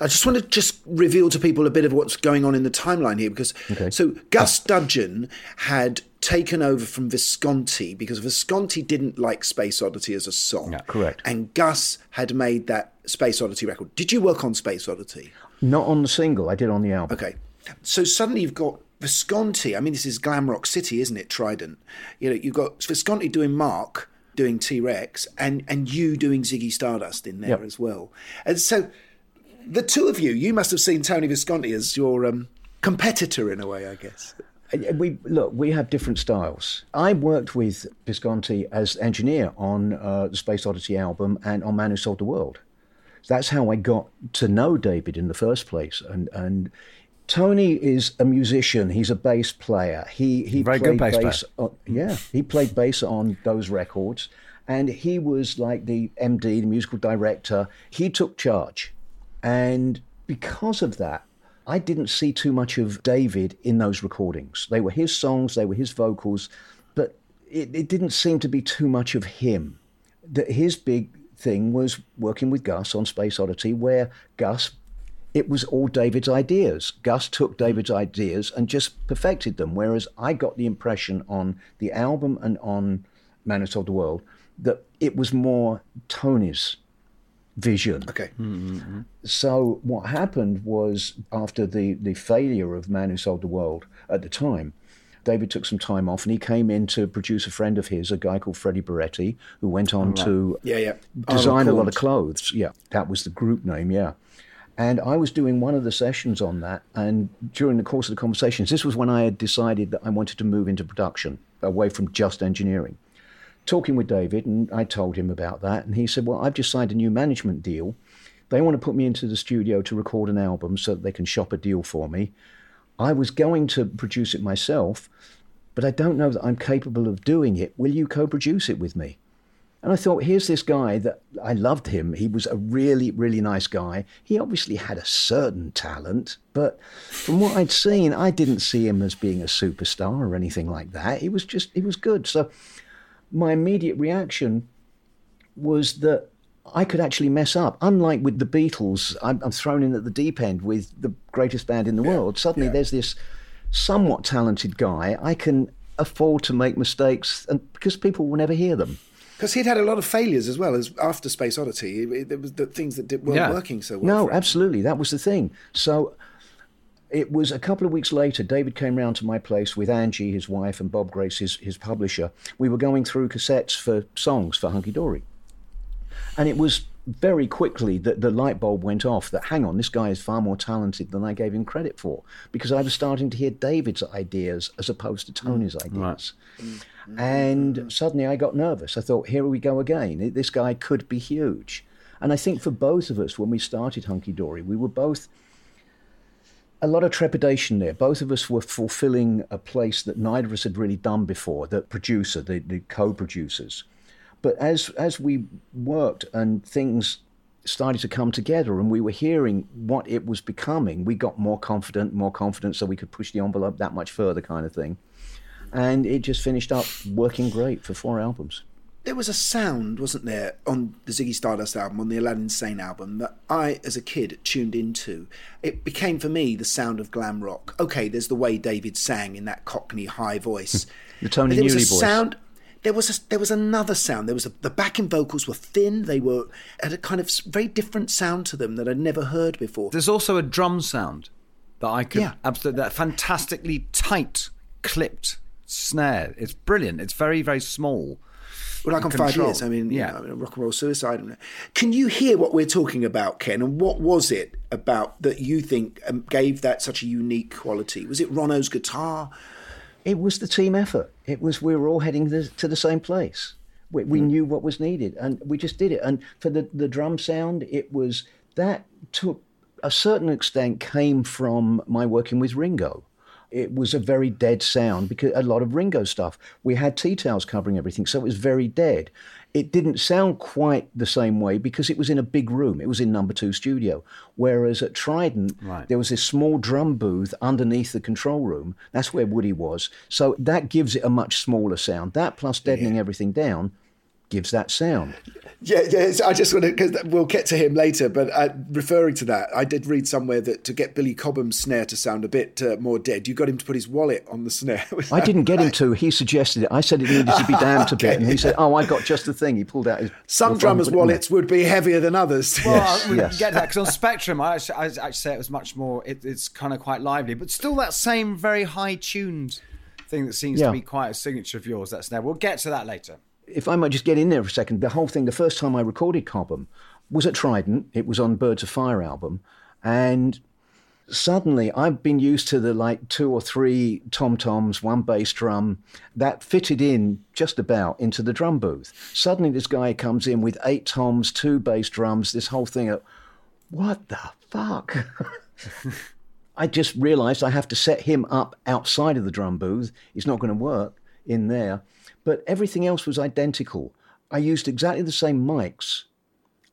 I just want to just reveal to people a bit of what's going on in the timeline here because okay. so Gus Dudgeon had taken over from Visconti because Visconti didn't like Space Oddity as a song. Yeah, correct. And Gus had made that Space Oddity record. Did you work on Space Oddity? Not on the single. I did on the album. Okay. So suddenly you've got Visconti. I mean, this is glam rock city, isn't it? Trident. You know, you've got Visconti doing Marc doing T Rex and and you doing Ziggy Stardust in there Yep. as well. And so the two of you, you must have seen Tony Visconti as your um, competitor in a way, I guess. We look. We have different styles. I worked with Visconti as engineer on uh, the Space Odyssey album and on Man Who Sold the World. That's how I got to know David in the first place. And and Tony is a musician. He's a bass player. He he Very played good bass On, yeah, he played bass on those records, and he was like the MD, the musical director. He took charge, and because of that, I didn't see too much of David in those recordings. They were his songs, they were his vocals, but it, it didn't seem to be too much of him. That his big thing was working with Gus on Space Oddity, where Gus, it was all David's ideas. Gus took David's ideas and just perfected them, whereas I got the impression on the album and on Man Sold the World that it was more Tony's vision. Okay. So what happened was after the, the failure of Man Who Sold the World at the time, David took some time off and he came in to produce a friend of his, a guy called Freddie Burretti, who went on Right. to Yeah, yeah. design a lot of clothes. Yeah, that was the group name, yeah. And I was doing one of the sessions on that. And during the course of the conversations, this was when I had decided that I wanted to move into production away from just engineering talking with David, and I told him about that, and he said, "Well, I've just signed a new management deal. They want to put me into the studio to record an album so that they can shop a deal for me. I was going to produce it myself, but I don't know that I'm capable of doing it. Will you co-produce it with me?" And I thought, here's this guy that I loved him. He was a really, really nice guy. He obviously had a certain talent, but from what I'd seen, I didn't see him as being a superstar or anything like that. He was just, he was good. So my immediate reaction was that I could actually mess up. Unlike with the Beatles, I'm, I'm thrown in at the deep end with the greatest band in the world. Suddenly, there's this somewhat talented guy. I can afford to make mistakes, and because people will never hear them. Because he'd had a lot of failures as well as after Space Oddity. It- it- There was the things that did, weren't Yeah. working so well. No, absolutely. That was the thing. So it was a couple of weeks later, David came round to my place with Angie, his wife, and Bob Grace, his, his publisher. We were going through cassettes for songs for Hunky Dory. And it was very quickly that the light bulb went off that, hang on, this guy is far more talented than I gave him credit for. Because I was starting to hear David's ideas as opposed to Tony's mm. ideas. And suddenly I got nervous. I thought, here we go again. This guy could be huge. And I think for both of us, when we started Hunky Dory, we were both a lot of trepidation there. Both of us were fulfilling a place that neither of us had really done before, the producer, the, the co producers. But as, as we worked and things started to come together and we were hearing what it was becoming, we got more confident, more confident, so we could push the envelope that much further, kind of thing. And it just finished up working great for four albums. There was a sound, wasn't there, on the Ziggy Stardust album, on the Aladdin Sane album, that I, as a kid, tuned into. It became for me the sound of glam rock. Okay, there's the way David sang in that Cockney high voice. Hmm. The Tony But there was a Newley voice. sound. There was a, there was another sound. There was a, the backing vocals were thin. They were had a kind of very different sound to them that I'd never heard before. There's also a drum sound that I could Yeah. absolutely that fantastically tight clipped snare. It's brilliant. It's very very small. Well, like on five years. I mean, yeah. yeah, rock and roll suicide. Can you hear what we're talking about, Ken? And what was it about that you think um, gave that such a unique quality? Was it Ronno's guitar? It was the team effort. It was we were all heading to, to the same place. We, we knew what was needed, and we just did it. And for the the drum sound, it was that to a certain extent came from my working with Ringo. It was a very dead sound because a lot of Ringo stuff. We had tea towels covering everything, so it was very dead. It didn't sound quite the same way because it was in a big room. It was in number two studio. Whereas at Trident, Right. there was this small drum booth underneath the control room. That's where Woody was. So that gives it a much smaller sound. That plus deadening everything down gives that sound. Yeah, yeah. I just want to because we'll get to him later. But uh, referring to that, I did read somewhere that to get Billy Cobham's snare to sound a bit uh, more dead, you got him to put his wallet on the snare. I didn't get him to. He suggested it. I said it needed to be damped a bit, and he said, "Oh, I got just the thing." He pulled out his. Some drummers' put it in there. wallets would be heavier than others. Well, Yes, I- we yes. get that because on Spectrum, I actually, I actually say it was much more. It, it's kind of quite lively, but still that same very high tuned thing that seems Yeah. to be quite a signature of yours. That's there. We'll get to that later. If I might just get in there for a second, the whole thing, the first time I recorded Cobham was at Trident. It was on Birds of Fire album. And suddenly I've been used to the like two or three tom toms, one bass drum that fitted in just about into the drum booth. Suddenly this guy comes in with eight toms, two bass drums, this whole thing. What the fuck? I just realized I have to set him up outside of the drum booth. It's not going to work in there. But everything else was identical. I used exactly the same mics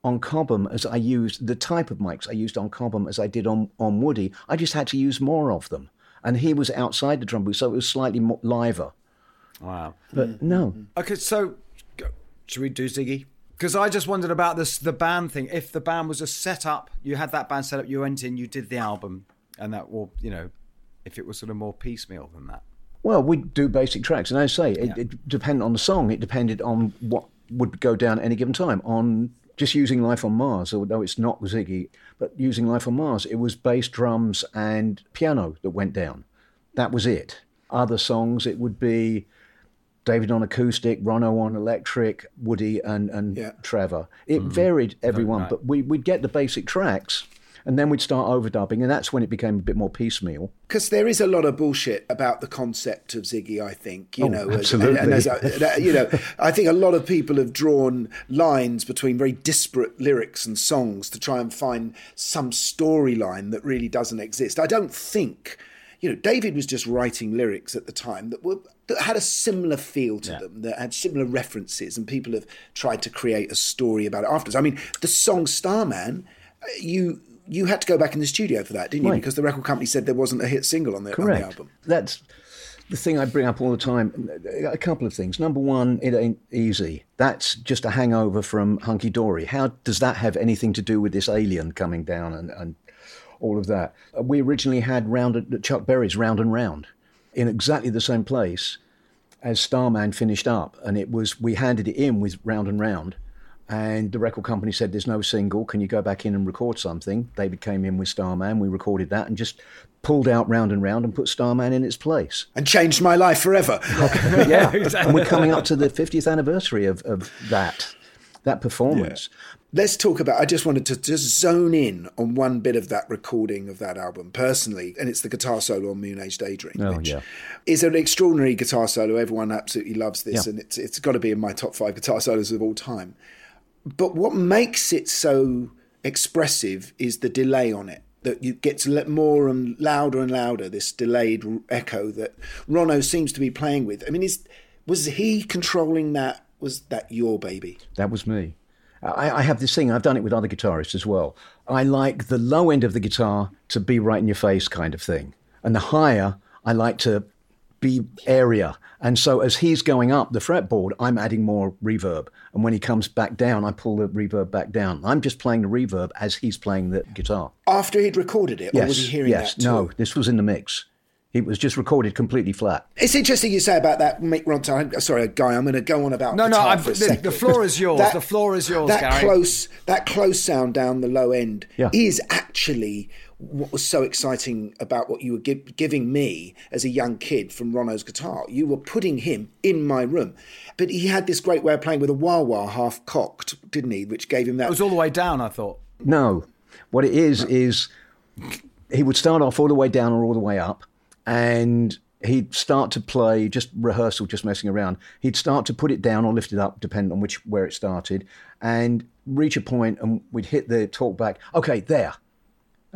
on Cobham as I used the type of mics I used on Cobham as I did on, on Woody. I just had to use more of them. And he was outside the drum booth, so it was slightly more liver. Wow. But mm-hmm. no. Mm-hmm. Okay, so should we do Ziggy? Because I just wondered about this the band thing. If the band was a set up, you had that band set up, you went in, you did the album, and that, or you know, if it was sort of more piecemeal than that. Well, we'd do basic tracks, and as I say, it, it depended on the song. It depended on what would go down at any given time. On just using Life on Mars, although it's not Ziggy, but using Life on Mars, it was bass, drums, and piano that went down. That was it. Other songs, it would be David on acoustic, Ronno on electric, Woody and, and Trevor. It mm-hmm. varied everyone, but we, we'd get the basic tracks and then we'd start overdubbing, and that's when it became a bit more piecemeal. Because there is a lot of bullshit about the concept of Ziggy, I think. You Oh, know, absolutely. and as I- you know, I think a lot of people have drawn lines between very disparate lyrics and songs to try and find some storyline that really doesn't exist. I don't think, you know, David was just writing lyrics at the time that were that had a similar feel to them, that had similar references, and people have tried to create a story about it afterwards. I mean, the song Starman, uh, you. You had to go back in the studio for that, didn't you? Right. Because the record company said there wasn't a hit single on the, on the Correct. album. That's the thing I bring up all the time. A couple of things. Number one, it ain't easy. That's just a hangover from Hunky Dory. How does that have anything to do with this alien coming down and, and all of that? We originally had round Chuck Berry's Round and Round in exactly the same place as Starman finished up, and it was we handed it in with Round and Round. And the record company said, There's no single. Can you go back in and record something? David came in with Starman. We recorded that and just pulled out Round and Round and put Starman in its place. And changed my life forever. yeah. And we're coming up to the 50th anniversary of, of that, that performance. Let's talk about. I just wanted to just zone in on one bit of that recording of that album personally, and it's the guitar solo on Moon Age Daydream. Oh, which yeah. is an extraordinary guitar solo. Everyone absolutely loves this, Yeah. and it's it's got to be in my top five guitar solos of all time. But what makes it so expressive is the delay on it. That you gets more and louder and louder. This delayed echo that Ronno seems to be playing with. I mean, is was he controlling that? Was that your baby? That was me. I, I have this thing, I've done it with other guitarists as well. I like the low end of the guitar to be right in your face kind of thing. And the higher, I like to be area. And so as he's going up the fretboard, I'm adding more reverb. And when he comes back down, I pull the reverb back down. I'm just playing the reverb as he's playing the guitar. After he'd recorded it, or was he hearing yes. that too? No, this was in the mix. It was just recorded completely flat. It's interesting you say about that Mick Ronson. I'm- Sorry, Guy, I'm going to go on about No, no, guitar I've- for a the- second. the floor is yours. That- The floor is yours, That Gary. close, that close sound down the low end Yeah. is actually what was so exciting about what you were gi- giving me as a young kid from Ronno's guitar. You were putting him in my room, but he had this great way of playing with a wah wah half cocked, didn't he? Which gave him that. It was all the way down, I thought. No. What it is, is he would start off all the way down or all the way up, and he'd start to play just rehearsal, just messing around. He'd start to put it down or lift it up, depending on which where it started, and reach a point, and we'd hit the talk back. Okay, there,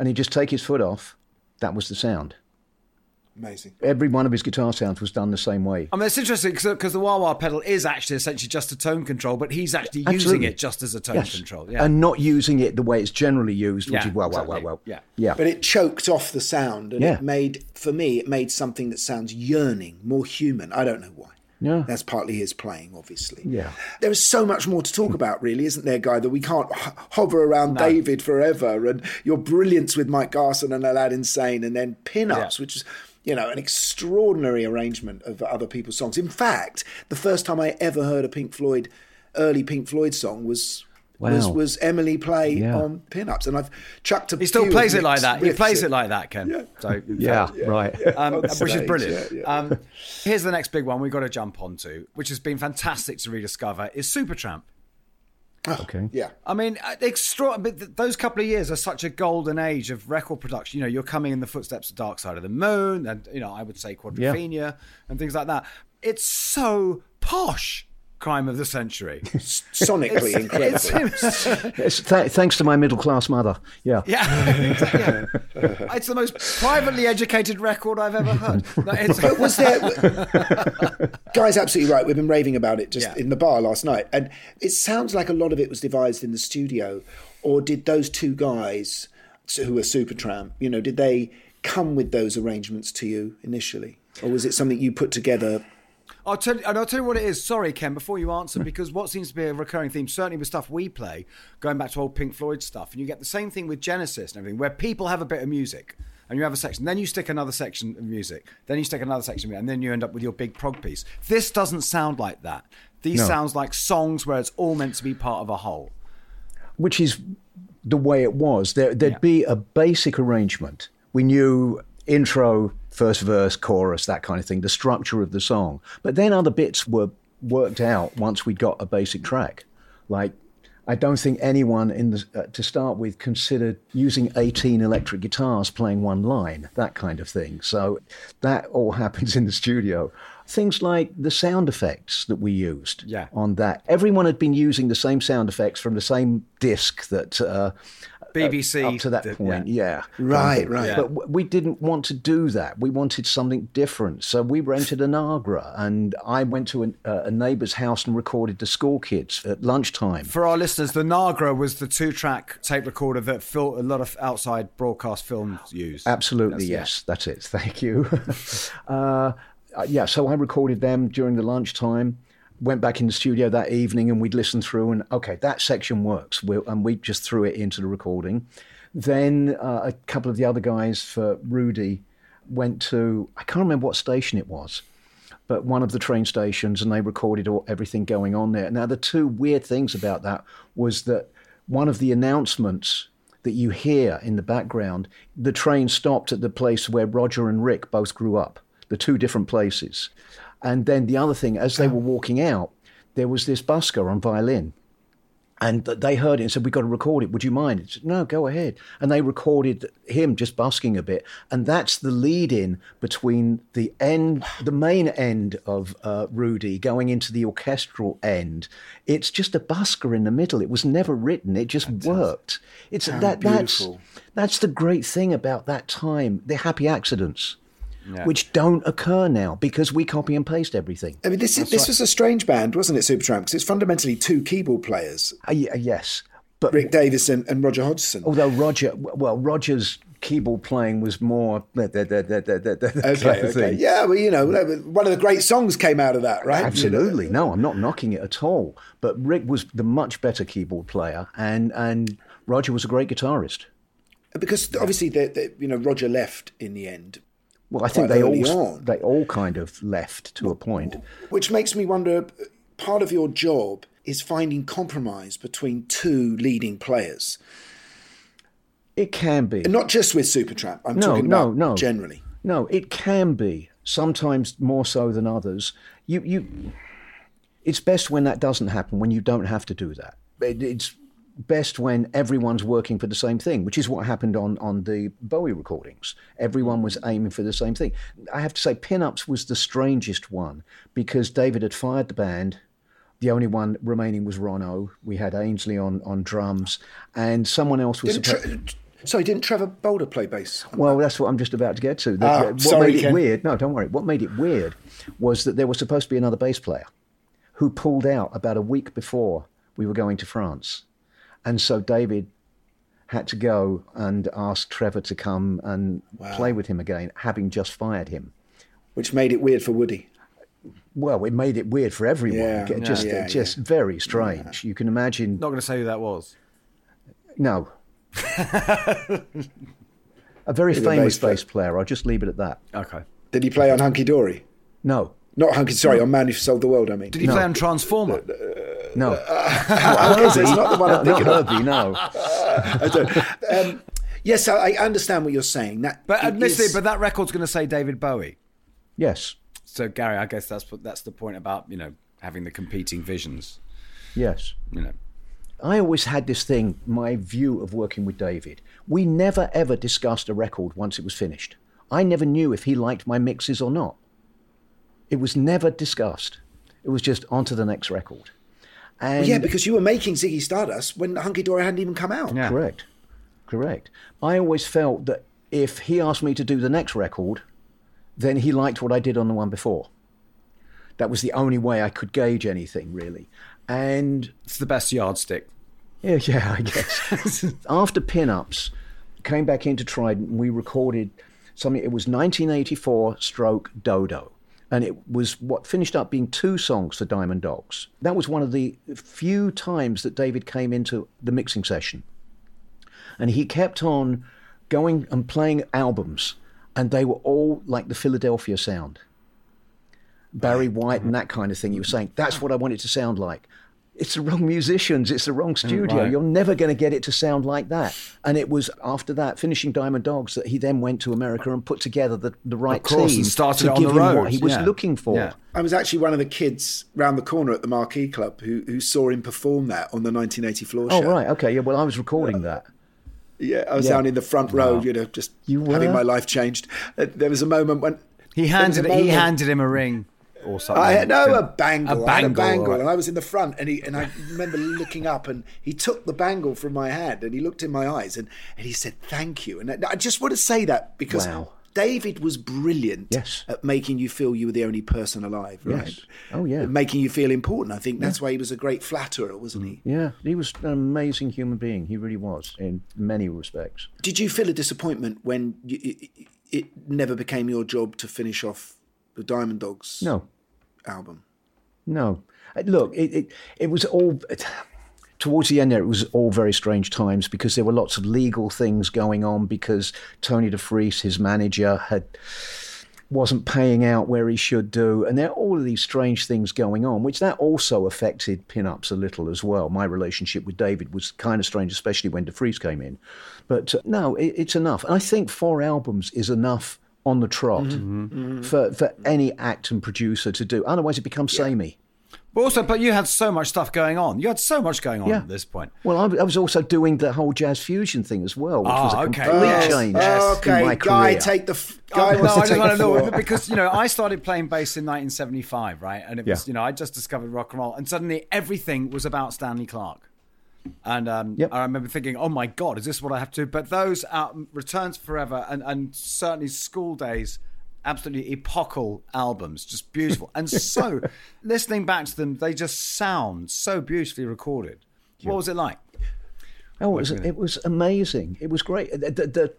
and he'd just take his foot off. That was the sound. Amazing. Every one of his guitar sounds was done the same way. I mean, it's interesting because the wah wah pedal is actually essentially just a tone control, but he's actually using it just as a tone Yes. control. Yeah. And not using it the way it's generally used, which Yeah, is well, well, exactly. well, well. Yeah. Yeah. But it choked off the sound, and Yeah. it made, for me, it made something that sounds yearning, more human. I don't know why. Yeah. That's partly his playing, obviously. Yeah. There is so much more to talk about, really, isn't there, Guy? That we can't h- hover around David forever, and your brilliance with Mike Garson and Aladdin Sane, and then pin-ups, which is, you know, an extraordinary arrangement of other people's songs. In fact, the first time I ever heard a Pink Floyd, early Pink Floyd song was Wow. was Emily play Yeah. on pinups, and I've chucked a. He still few plays it like that. He plays it like that, Ken. So, Yeah, fact, right. um, On which is brilliant. yeah, yeah. Um, here's the next big one we've got to jump onto, which has been fantastic to rediscover, is Supertramp. Okay. Yeah. I mean, uh, extra. But th- those couple of years are such a golden age of record production. You know, you're coming in the footsteps of Dark Side of the Moon, and you know, I would say Quadrophenia and things like that. It's so posh. Crime of the century. Sonically It's- incredible. it's- It's th- thanks to my middle class mother. Yeah. Yeah, yeah. it's the most privately educated record I've ever heard. No, it's- But was there? Guy's absolutely right. We've been raving about it just Yeah. in the bar last night, and it sounds like a lot of it was devised in the studio. Or did those two guys who were Supertramp, you know, did they come with those arrangements to you initially, or was it something you put together? I'll tell you, and I'll tell you what it is. Sorry, Ken, before you answer, hmm. because what seems to be a recurring theme, certainly with stuff we play, going back to old Pink Floyd stuff, and you get the same thing with Genesis and everything, where people have a bit of music, and you have a section, then you stick another section of music, then you stick another section, of music, and then you end up with your big prog piece. This doesn't sound like that. These No. sounds like songs where it's all meant to be part of a whole. which is the way it was. There, there'd be a basic arrangement. We knew intro, first verse, chorus, that kind of thing, the structure of the song. But then other bits were worked out once we'd got a basic track. Like, I don't think anyone in the, uh, to start with considered using 18 electric guitars playing one line, that kind of thing. So that all happens in the studio. Things like the sound effects that we used Yeah. on that. Everyone had been using the same sound effects from the same disc that uh, BBC up to that did- point. yeah. Yeah, Right, right. But w- we didn't want to do that. We wanted something different. So we rented a Nagra, and I went to an, uh, a neighbour's house and recorded the school kids at lunchtime. For our listeners, the Nagra was the two-track tape recorder that Phil, a lot of outside broadcast films use. Absolutely, That's- yeah. yes. That's it. Thank you. uh, uh, yeah, so I recorded them during the lunchtime. Went back in the studio that evening and we'd listen through and okay, that section works. we and we just threw it into the recording. Then uh, a couple of the other guys for Rudy went to I can't remember what station it was, but one of the train stations, and they recorded all, everything going on there. Now the two weird things about that was that one of the announcements that you hear in the background, the train stopped at the place where Roger and Rick both grew up, the two different places. And then the other thing, as they were walking out, there was this busker on violin. And they heard it and said, We've got to record it. Would you mind? Said, no, go ahead. And they recorded him just busking a bit. And that's the lead in between the end, the main end of uh, Rudy going into the orchestral end. It's just a busker in the middle. It was never written, it just worked. It's that, that's, beautiful. that's the great thing about that time, the happy accidents. Yeah. Which don't occur now because we copy and paste everything. I mean, this That's this right. was a strange band, wasn't it, Supertramp? Because it's fundamentally two keyboard players, Uh, yes, but Rick Davies and, and Roger Hodgson. Although Roger, well, Roger's keyboard playing was more the, the, the, the, the, the, the Okay, kind of okay. thing. Yeah, well, you know, one of the great songs came out of that, right? Absolutely, no, I'm not knocking it at all. But Rick was the much better keyboard player, and and Roger was a great guitarist. Because obviously, the, the, you know, Roger left in the end. Well, I think they all on. they all kind of left to a point. Which makes me wonder part of your job is finding compromise between two leading players. It can be. Not just with Supertramp, I'm no, talking no, about no. generally. No, it can be. Sometimes more so than others. You, you. It's best when that doesn't happen. When you don't have to do that. It, it's best when everyone's working for the same thing, which is what happened on on the Bowie recordings. Everyone was aiming for the same thing. I have to say, Pinups was the strangest one because David had fired the band. The only one remaining was Ronno. We had Aynsley on on drums, and someone else was. Didn't Tre- sorry, didn't Trevor Bolder play bass? well, that's what I'm just about to get to. The- Ah, what sorry, made it Ken. weird? No, don't worry. What made it weird was that there was supposed to be another bass player who pulled out about a week before we were going to France, and so David had to go and ask Trevor to come and Wow. play with him again, having just fired him. Which made it weird for Woody. Well, it made it weird for everyone. Yeah, It just, yeah, just very strange. You can imagine. Not going to say who that was. No. a very He's a famous bass player. bass player. I'll just leave it at that. Okay. Did he play on Hunky Dory? No. Not Hunky. Sorry, on Man Who Sold the World. I mean, Did he play on Transformer? Uh, uh, No. okay, so it's not the one I'm not thinking of. Herbie, no. I don't. Um, yes, I, I understand what you're saying. That But admittedly, is- but that record's going to say David Bowie. Yes. So Gary, I guess that's that's the point about you know having the competing visions. Yes. You know. I always had this thing, my view of working with David. We never ever discussed a record once it was finished. I never knew if he liked my mixes or not. It was never discussed. It was just on to the next record. And Well, yeah, because you were making Ziggy Stardust when Hunky Dory hadn't even come out. Correct. Correct. I always felt that if he asked me to do the next record, then he liked what I did on the one before. That was the only way I could gauge anything, really. And it's the best yardstick. Yeah, yeah, I guess. After Pinups, came back into Trident, and we recorded something. It was 1984 stroke Dodo. And it was what finished up being two songs for Diamond Dogs. That was one of the few times that David came into the mixing session. And he kept on going and playing albums, and they were all like the Philadelphia sound. Barry White and that kind of thing. He was saying, that's what I want it to sound like. It's the wrong musicians, it's the wrong studio. right. You're never going to get it to sound like that. And it was after that, finishing Diamond Dogs, that he then went to America and put together the, the right course, team and started to on give the him what he was Yeah. looking for. I was actually one of the kids round the corner at the Marquee Club who, who saw him perform that on the 1980 floor Oh, show. right. Okay. Yeah. Well, I was recording that. Yeah, I was Yeah. down in the front row, Wow. you know, just You having my life changed. Uh, There was a moment when He handed he handed him a ring or something. I had, no, a bangle. A I had a bangle, bangle, right. and I was in the front, and he and I remember looking up, and he took the bangle from my hand, and he looked in my eyes, and, and he said, "Thank you." And I, I just want to say that because Wow. David was brilliant Yes. at making you feel you were the only person alive, right? Yes. Oh, yeah. making you feel important. I think that's why he was a great flatterer, wasn't he? Yeah. He was an amazing human being. He really was in many respects. Did you feel a disappointment when you, it, it never became your job to finish off the Diamond Dogs No. album? No, Uh, look, it, it it was all towards the end there. It was all very strange times because there were lots of legal things going on because Tony DeFries, his manager, had wasn't paying out where he should do, and there are all of these strange things going on, which that also affected pinups a little as well. My relationship with David was kind of strange, especially when DeFries came in. But uh, no, it, it's enough. And I think four albums is enough on the trot Mm-hmm. for for any act and producer to do. Otherwise, it becomes samey. But also, but you had so much stuff going on. You had so much going on Yeah. at this point. Well, I, I was also doing the whole jazz fusion thing as well, which was a Ah, okay. complete Yes, change yes. in my Okay, guy, take the f- Oh, guy no, I to just want to know because you know I started playing bass in 1975, right? And it was Yeah. you know I just discovered rock and roll, and suddenly everything was about Stanley Clarke. And um, I remember thinking, "Oh my God, is this what I have to?" do? But those out, returns forever, and and certainly school days, absolutely epochal albums, just beautiful. And so, listening back to them, they just sound so beautifully recorded. What was it like? Oh, it was, it was amazing. It was great. The, the,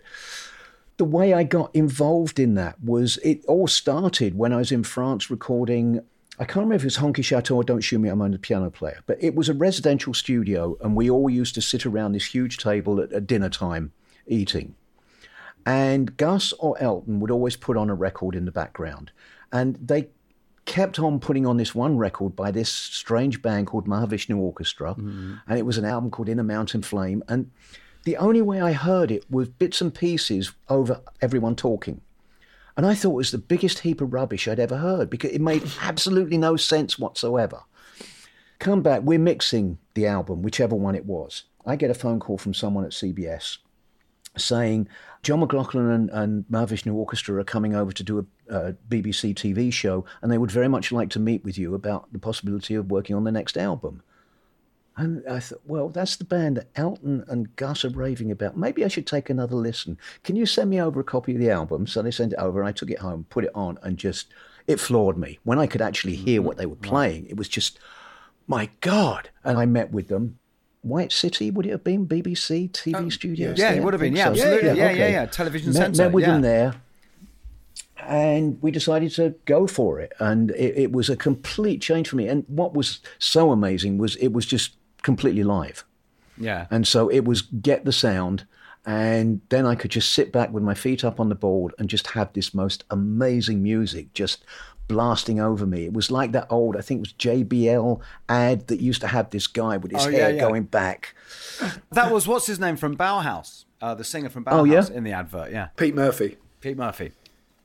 the way I got involved in that was it all started when I was in France recording. I can't remember if it was Honky Chateau or Don't Shoot Me, I'm on the piano player, but it was a residential studio, and we all used to sit around this huge table at, at dinner time eating. And Gus or Elton would always put on a record in the background. And they kept on putting on this one record by this strange band called Mahavishnu Orchestra. Mm-hmm. And it was an album called Inner Mountain Flame. And the only way I heard it was bits and pieces over everyone talking. And I thought it was the biggest heap of rubbish I'd ever heard because it made absolutely no sense whatsoever. Come back, we're mixing the album, whichever one it was. I get a phone call from someone at CBS saying John McLaughlin and, and Mahavishnu Orchestra are coming over to do a, a BBC TV show, and they would very much like to meet with you about the possibility of working on the next album. And I thought, well, that's the band that Elton and Gus are raving about. Maybe I should take another listen. Can you send me over a copy of the album? So they sent it over. I took it home, put it on, and just it floored me. When I could actually hear mm-hmm. what they were playing, it was just, my God. And I met with them. White City, would it have been BBC TV oh, studios? yeah, it would have been. Yeah, so. absolutely. Yeah, yeah, okay. yeah. Television met, Centre, Met with them there, and we decided to go for it. And it, it was a complete change for me. And what was so amazing was it was just completely live. Yeah. And so it was get the sound And then I could just sit back with my feet up on the board and just have this most amazing music just blasting over me. It was like that old, I think it was JBL ad that used to have this guy with his Oh, hair yeah, yeah. going back. That was what's his name from Bauhaus, uh, the singer from Bauhaus Oh, yeah? in the advert. Yeah, Pete Murphy. Pete Murphy.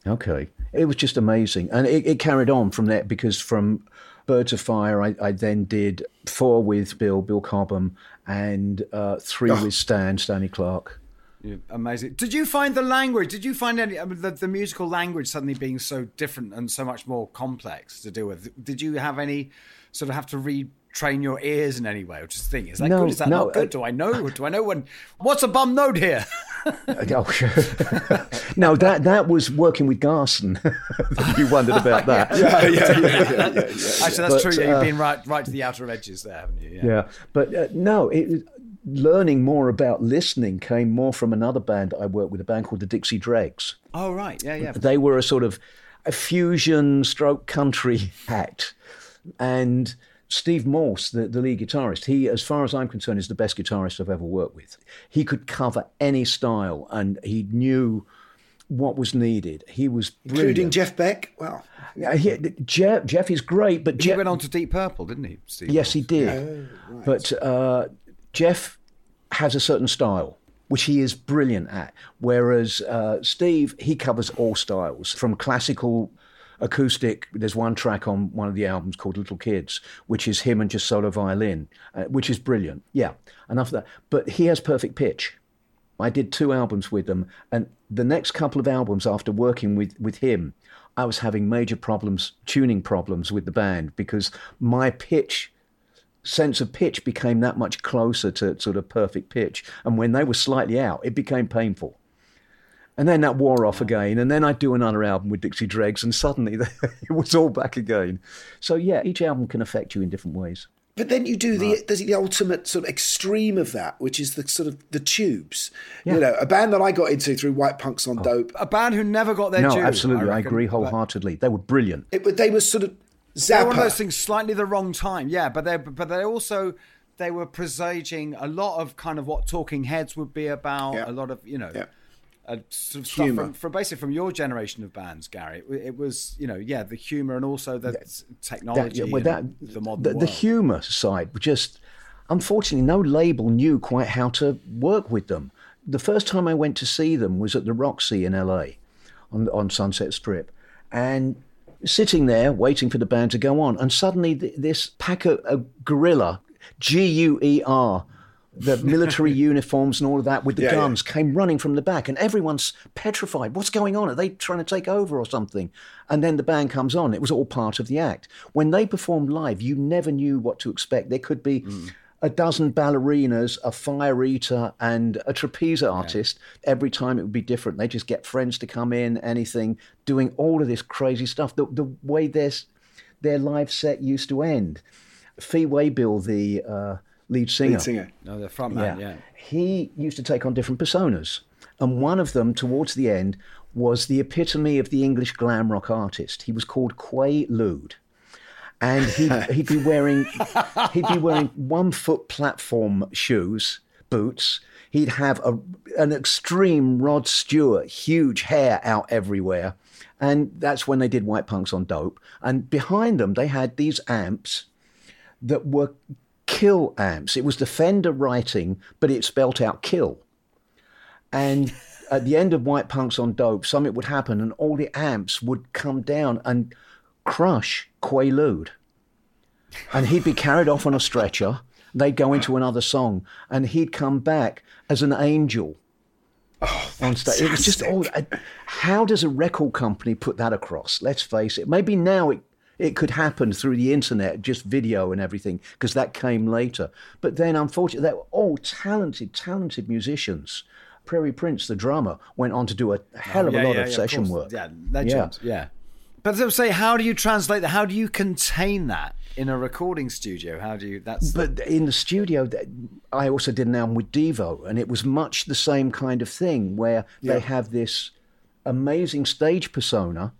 Okay. It was just amazing. And it, it carried on from there because from Birds of Fire, I, I then did four with Bill, Bill Cobham, and uh, three Oh. with Stan, Stanley Clarke. Yeah, amazing. Did you find the language? Did you find any I mean, the, the musical language suddenly being so different and so much more complex to deal with? Did you have any sort of have to retrain your ears in any way, or just think is that No, good? Is that no, not good? uh, Do I know? Do I know when? What's a bum note here? Oh, sure. no, that that was working with Garson. you wondered about that. Actually, that's But, true. Yeah, you've uh, been right, right to the outer edges there, haven't you? Yeah, but uh, no, it, learning more about listening came more from another band I worked with, a band called the Dixie Dregs. Oh right. Yeah. Yeah. They were a sort of a fusion stroke country act. And Steve Morse, the, the lead guitarist, he, as far as I'm concerned, is the best guitarist I've ever worked with. He could cover any style and he knew what was needed. He was Including. Jeff Beck. Well, Yeah, he- Jeff, Jeff is great, but He Jeff, went on to Deep Purple, didn't he? Steve Yes, he did. But uh, Jeff has a certain style, which he is brilliant at. Whereas uh, Steve, he covers all styles from classical acoustic. There's one track on one of the albums called Little Kids, which is him and just solo violin, uh, which is brilliant. Yeah, enough of that. But he has perfect pitch. I did two albums with them, and the next couple of albums after working with, with him, I was having major problems, tuning problems with the band because my pitch, sense of pitch became that much closer to sort of perfect pitch. And when they were slightly out, it became painful. And then that wore off again. And then I'd do another album with Dixie Dregs, and suddenly it was all back again. So, yeah, each album can affect you in different ways. But then you do the there's the ultimate sort of extreme of that, which is the sort of the tubes. Yeah. You know, a band that I got into through White Punks on oh. Dope. A band who never got their no, due. absolutely. I, reckon, agree but- wholeheartedly. They were brilliant. It, but they were sort of They were one of those things slightly the wrong time, yeah. But they but they also they were presaging a lot of kind of what Talking Heads would be about. Yeah. A lot of you know. Yeah. Uh, sort of stuff from, from basically from your generation of bands, Gary. It, it was, you know, yeah, the humor and also the s- technology, That- yeah, well, that- the modern the, the humour side, just unfortunately, no label knew quite how to work with them. The first time I went to see them was at the Roxy in LA, on on Sunset Strip, and sitting there waiting for the band to go on, and suddenly th- this pack of, of gorilla, G U E R. The military uniforms and all of that with the Yeah, yeah. guns came running from the back, and everyone's petrified. What's going on? Are they trying to take over or something? And then the band comes on. It was all part of the act. When they performed live, you never knew what to expect. There could be a dozen ballerinas, a fire eater, and a trapeze artist. Every time it would be different. They just get friends to come in, anything, doing all of this crazy stuff. The, the way their, their live set used to end. Fee Waybill, the uh, lead singer, Lead singer. no, the front man, yeah. he used to take on different personas. And one of them, towards the end, was the epitome of the English glam rock artist. He was called Quay Lude. And he'd, he'd be wearing he'd be wearing one foot platform shoes, boots. He'd have a, an extreme Rod Stewart, huge hair out everywhere. And that's when they did White Punks on Dope. And behind them, they had these amps that were kill amps. It was the Fender writing, but it spelt out kill. And at the end of White Punks on Dope, something would happen and all the amps would come down and crush Quay Lude. And he'd be carried off on a stretcher. They'd go into another song and he'd come back as an angel on stage. It was just all. uh, How does a record company put that across? Let's face it. Maybe now it it could happen through the internet, just video and everything, because that came later. But then, unfortunately, they were all talented, talented musicians. Prairie Prince, the drummer, went on to do a oh, hell of Yeah, a lot yeah, of yeah, session course. work. Yeah, legend. Yeah. Yeah. But as I say, how do you translate that? How do you contain that in a recording studio? How do you? That's But in the studio, I also did an album with Devo, and it was much the same kind of thing where Yeah. they have this amazing stage persona,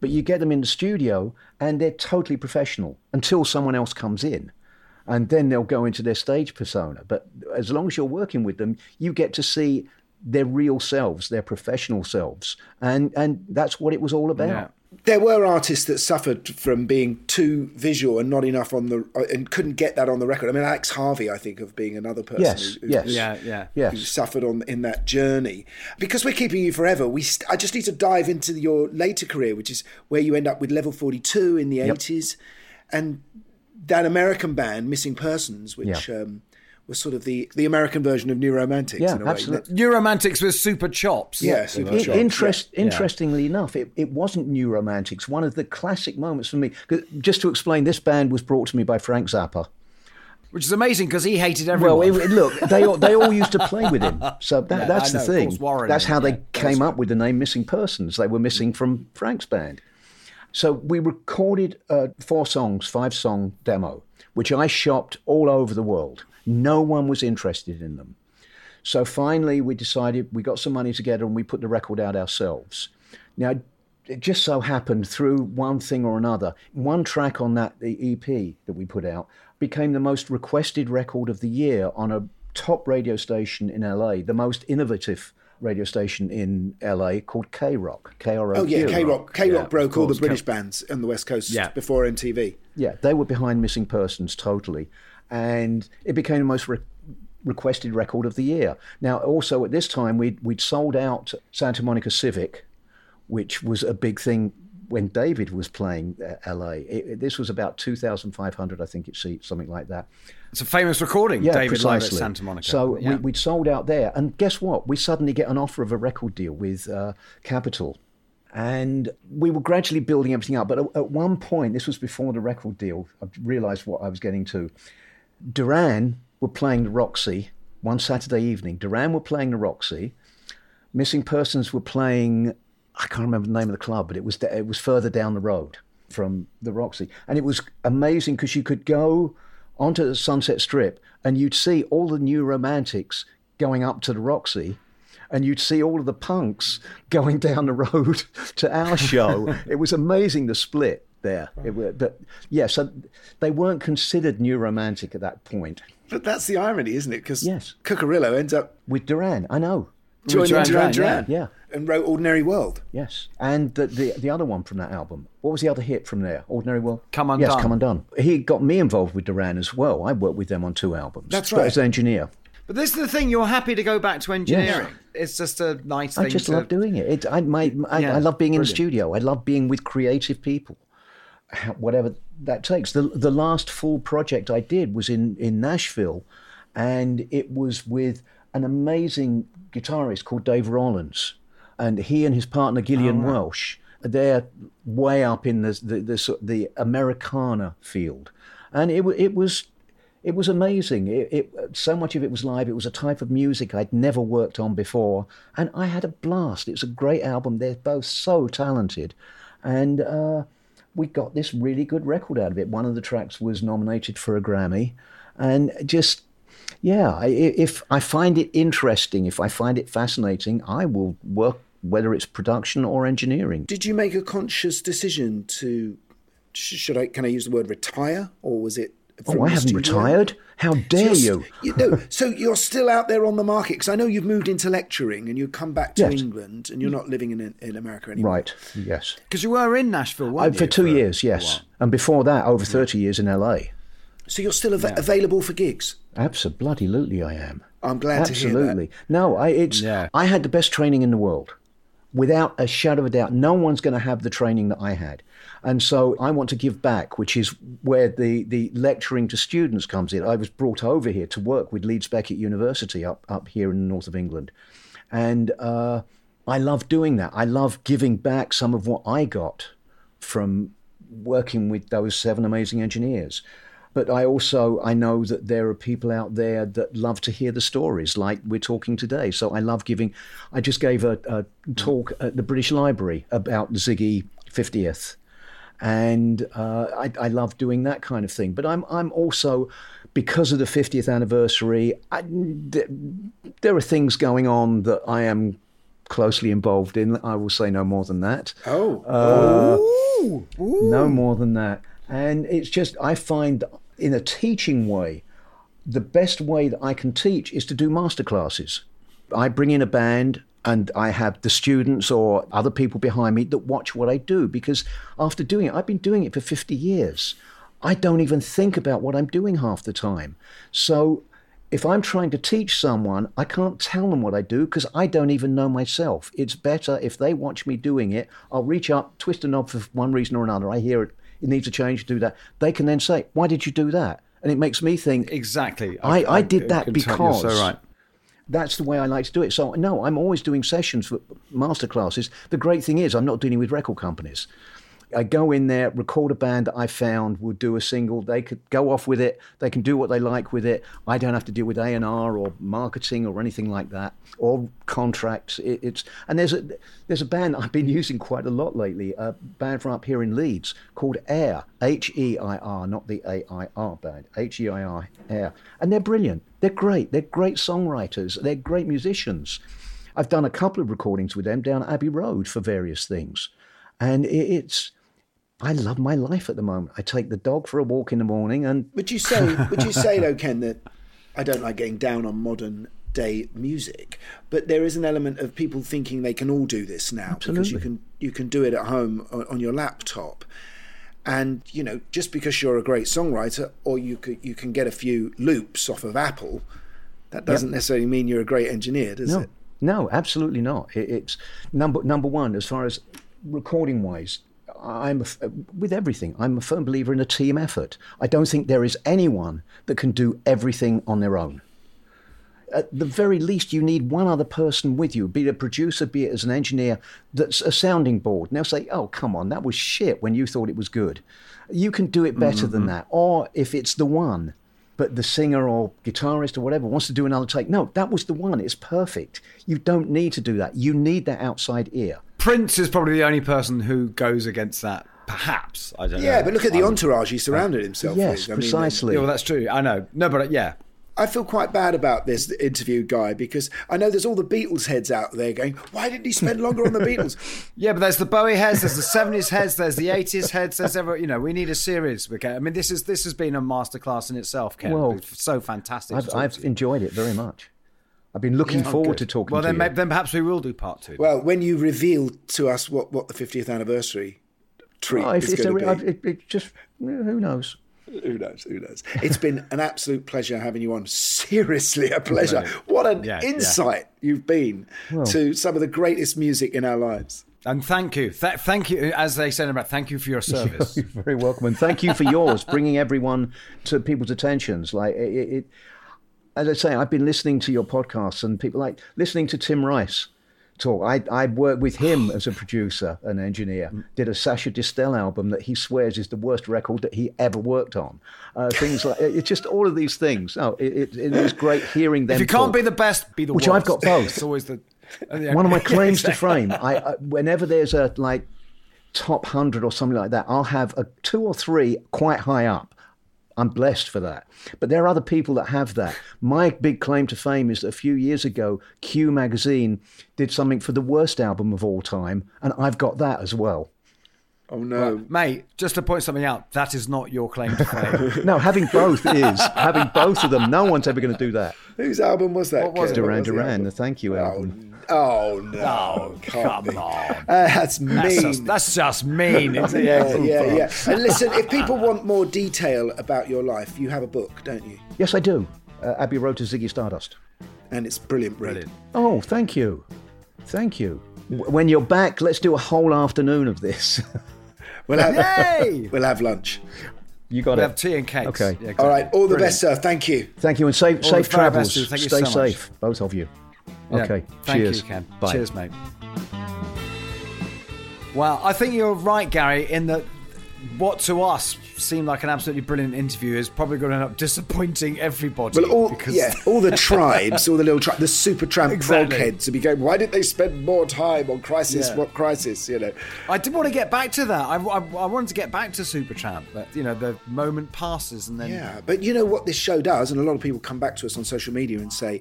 but you get them in the studio and they're totally professional until someone else comes in. And then they'll go into their stage persona. But as long as you're working with them, you get to see their real selves, their professional selves, and and that's what it was all about. Yeah. There were artists that suffered from being too visual and not enough on the uh, and couldn't get that on the record. I mean, Alex Harvey, I think, of being another person Yes, who, yes. who, Yeah, yeah. Yes. who suffered on in that journey. Because we're keeping you forever, we st- I just need to dive into your later career, which is where you end up with Level Forty Two in the Yep. eighties, and that American band, Missing Persons, which Yeah. um, was sort of the the American version of New Romantics. Yeah, in a way. absolutely. Neuromantics with super chops. Yeah, super In- chops, interest, yeah. Interestingly enough, it, it wasn't New Romantics. One of the classic moments for me, just to explain, this band was brought to me by Frank Zappa. Which is amazing because he hated everyone. Well, it, look, they all, they all used to play with him, so that, Yeah, that's I the thing. Warren that's how they yeah, came up with the name Missing Persons. They were missing from Frank's band. So we recorded a four songs, five song demo, which I shopped all over the world. No one was interested in them. So finally, we decided we got some money together and we put the record out ourselves. Now, it just so happened through one thing or another, one track on that the EP that we put out became the most requested record of the year on a top radio station in LA, the most innovative radio station in LA called K Rock. K R O. Oh yeah, K Rock. K Rock Yeah, broke all the British K- bands on the West Coast Yeah. before MTV. Yeah, they were behind Missing Persons totally. And it became the most re- requested record of the year. Now, also at this time, we'd, we'd sold out Santa Monica Civic, which was a big thing when David was playing uh, LA. It, this was about 2,500, I think it seats, something like that. It's a famous recording, Yeah, David Live precisely. at Santa Monica. So yeah. we, we'd sold out there. And guess what? We suddenly get an offer of a record deal with uh, Capitol. And we were gradually building everything up. But at, at one point, this was before the record deal, I realized what I was getting to. Duran were playing the Roxy one Saturday evening. Duran were playing the Roxy. Missing Persons were playing, I can't remember the name of the club, but it was, it was further down the road from the Roxy. And it was amazing because you could go onto the Sunset Strip and you'd see all the new romantics going up to the Roxy and you'd see all of the punks going down the road to our show. it was amazing the split there. It were, but yeah, so they weren't considered new romantic at that point. But that's the irony, isn't it? Because Yes. Cucurullo ends up With Duran, I know. joining Duran Duran Duran, Duran, yeah. and wrote Ordinary World. Yes, and the, the the other one from that album. What was the other hit from there? Ordinary World. Come Undone. Yes, Come Undone. He got me involved with Duran as well. I worked with them on two albums. That's but right. as an engineer. But this is the thing, you're happy to go back to engineering. It's just a nice thing I just to... love doing it. it I, my, I, Yeah, I love being in the studio. I love being with creative people, how- whatever that takes. The, the last full project I did was in, in Nashville, and it was with an amazing guitarist called Dave Rawlings. And he and his partner, Gillian Welch, they're way up in the, the, the, the Americana field. And it, it was it was amazing. It, it, so much of it was live. It was a type of music I'd never worked on before, and I had a blast. It's a great album. They're both so talented, and uh, we got this really good record out of it. One of the tracks was nominated for a Grammy, and just yeah, if I find it interesting, if I find it fascinating, I will work whether it's production or engineering. Did you make a conscious decision to? Should I? Can I use the word retire, or was it? Oh, I haven't retired. How dare So you? you're, know, so you're still out there on the market because I know you've moved into lecturing and you've come back to Yes. England and you're not living in in America anymore. Right. Yes. Because you were in Nashville, I, for you? two a- years, yes, and before that, over thirty years in LA. So you're still av- available for gigs. Absolutely, I am. I'm glad to hear that. Absolutely. No, I it's Yeah. I had the best training in the world. Without a shadow of a doubt, no one's going to have the training that I had. And so I want to give back, which is where the, the lecturing to students comes in. I was brought over here to work with Leeds Beckett University up, up here in the north of England. And uh, I love doing that. I love giving back some of what I got from working with those seven amazing engineers. But I also I know that there are people out there that love to hear the stories, like we're talking today. So I love giving. I just gave a, a talk at the British Library about Ziggy 50th, and uh, I, I love doing that kind of thing. But I'm I'm also because of the 50th anniversary. I, th- there are things going on that I am closely involved in. I will say no more than that. Oh, Uh, no more than that. And it's just, I find in a teaching way, the best way that I can teach is to do masterclasses. I bring in a band and I have the students or other people behind me that watch what I do because after doing it, I've been doing it for 50 years. I don't even think about what I'm doing half the time. So if I'm trying to teach someone, I can't tell them what I do because I don't even know myself. It's better if they watch me doing it. I'll reach up, twist a knob for one reason or another. I hear it, it needs a change, to do that. They can then say, Why did you do that? And it makes me think, Exactly. I, I, did that because so right. That's the way I like to do it. So no, I'm always doing sessions for master classes. The great thing is I'm not dealing with record companies. I go in there, record a band that I found would do a single. They could go off with it. They can do what they like with it. I don't have to deal with A and R or marketing or anything like that or contracts. It, it's and there's a there's a band I've been using quite a lot lately. A band from up here in Leeds called Air, H E I R, not the A I R band, H E I R, Air, and they're brilliant. They're great. They're great songwriters. They're great musicians. I've done a couple of recordings with them down Abbey Road for various things, and it's. I love my life at the moment. I take the dog for a walk in the morning, and Would you say? Would you say though, Ken, that I don't like getting down on modern day music, but there is an element of people thinking they can all do this now because you can you can do it at home on your laptop, and you know just because you're a great songwriter or you could you can get a few loops off of Apple, that doesn't necessarily mean you're a great engineer, does no, it? no, absolutely not. It, it's number number one as far as recording wise. I'm a with everything. I'm a firm believer in a team effort. I don't think there is anyone that can do everything on their own. At the very least, you need one other person with you, be it a producer, be it as an engineer, that's a sounding board. And they'll say, "Oh, come on, that was shit when you thought it was good." You can do it better than that. Or if it's the one, but the singer or guitarist or whatever wants to do another take, no, that was the one. It's perfect. You don't need to do that. You need that outside ear. Prince is probably the only person who goes against that. Perhaps I don't know. Yeah, but look at the entourage he surrounded himself Yes, with. I mean, precisely. Yeah, well, that's true. I know. No, but uh, yeah, I feel quite bad about this interview guy because I know there's all the Beatles heads out there going, why didn't he spend longer on the Beatles? Yeah, but there's the Bowie heads, there's the seventies heads, there's the eighties heads, there's ever you know, we need a series. Okay, I mean this is this has been a masterclass in itself, Ken. Well, It's so fantastic. I've, I've enjoyed it very much. I've been looking Oh, forward good. to talking Well, to then, you. maybe, then perhaps we will do part two. well, when you reveal to us what, what the 50th anniversary treat Oh, if, is if going there, to be. it, it just who knows. Who knows? Who knows? It's been an absolute pleasure having you on. Seriously, a pleasure. What an Yeah, yeah. insight you've been Well. to some of the greatest music in our lives. and thank you, Th- thank you, as they said about thank you for your service. You're very welcome, and thank you for yours, bringing everyone to people's attentions. Like it, it- as I say, I've been listening to your podcasts, and people like listening to Tim Rice talk. I I worked with him as a producer and engineer. Mm. Did a Sasha Distel album that he swears is the worst record that he ever worked on. Uh, things like it's just all of these things. Oh, it, it, it is great hearing them. if you can't be the best, be the worst. Which worst. I've got both. It's always the uh, one of my claims to fame. I, I whenever there's a like top hundred or something like that, I'll have a two or three quite high up. I'm blessed for that. But there are other people that have that. My big claim to fame is that a few years ago, Q magazine did something for the worst album of all time, and I've got that as well. Oh no, mate. Just to point something out, that is not your claim to fame. No, having both is having both of them. No one's ever going to do that. Whose album was that? What was Ken? it? Duran the Duran, the Thank You oh, album. Oh no! can't come be. on. Uh, that's mean. That's just, that's just mean, isn't it? yeah, yeah, yeah. And listen, if people want more detail about your life, you have a book, don't you? Yes, I do. Uh, Abbey Road to Ziggy Stardust. And it's brilliant, brilliant. Oh, thank you. Thank you. When you're back, let's do a whole afternoon of this. We'll have, Yay! we'll have lunch. you got We it. have tea and cakes. Okay. Yeah, All right, all the Brilliant. best, sir. Thank you. Thank you, and safe, All safe the very best travels. to you. You Stay so much. safe, both of you. Yeah. Okay. Thank Cheers. you, Ken. Bye. Cheers, mate. Well, I think you're right, Gary, in that what to us seemed like an absolutely brilliant interview is probably going to end up disappointing everybody. Well, all because yeah, all the tribes, all the little tri- the Supertramp Exactly. frogheads to be going. Why didn't they spend more time on Crisis? Yeah. What Crisis? You know. I did want to get back to that. I, I, I wanted to get back to Supertramp, but you know the moment passes and then Yeah, but you know what this show does, and a lot of people come back to us on social media and say,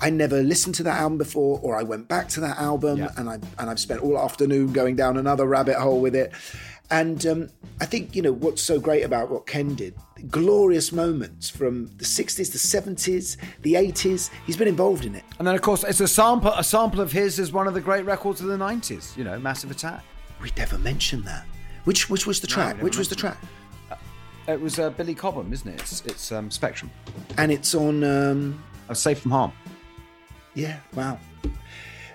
"I never listened to that album before, or I went back to that album, Yeah. and I and I've spent all afternoon going down another rabbit hole with it." And um, I think, you know, what's so great about what Ken did, glorious moments from the 60s, the 70s, the 80s. He's been involved in it. And then, of course, it's a sample. A sample of his is one of the great records of the '90s. You know, Massive Attack. We never mentioned that. Which which was the track? No, which was the track? It was uh, Billy Cobham, isn't it? It's, it's um, Spectrum. And it's on. Um, uh, Safe from Harm. Yeah. Wow.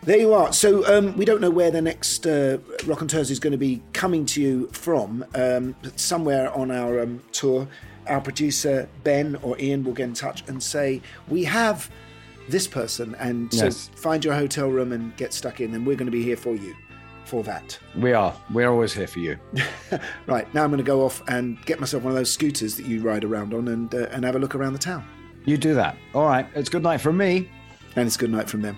There you are. So um, we don't know where the next uh, Rockonteurs is going to be coming to you from. Um, but somewhere on our um, tour, our producer Ben or Ian will get in touch and say we have this person, and so Yes. find your hotel room and get stuck in, and we're going to be here for you for that. We are. We're always here for you. Right now, I'm going to go off and get myself one of those scooters that you ride around on, and uh, and have a look around the town. You do that. All right. It's good night from me. And it's good night from them.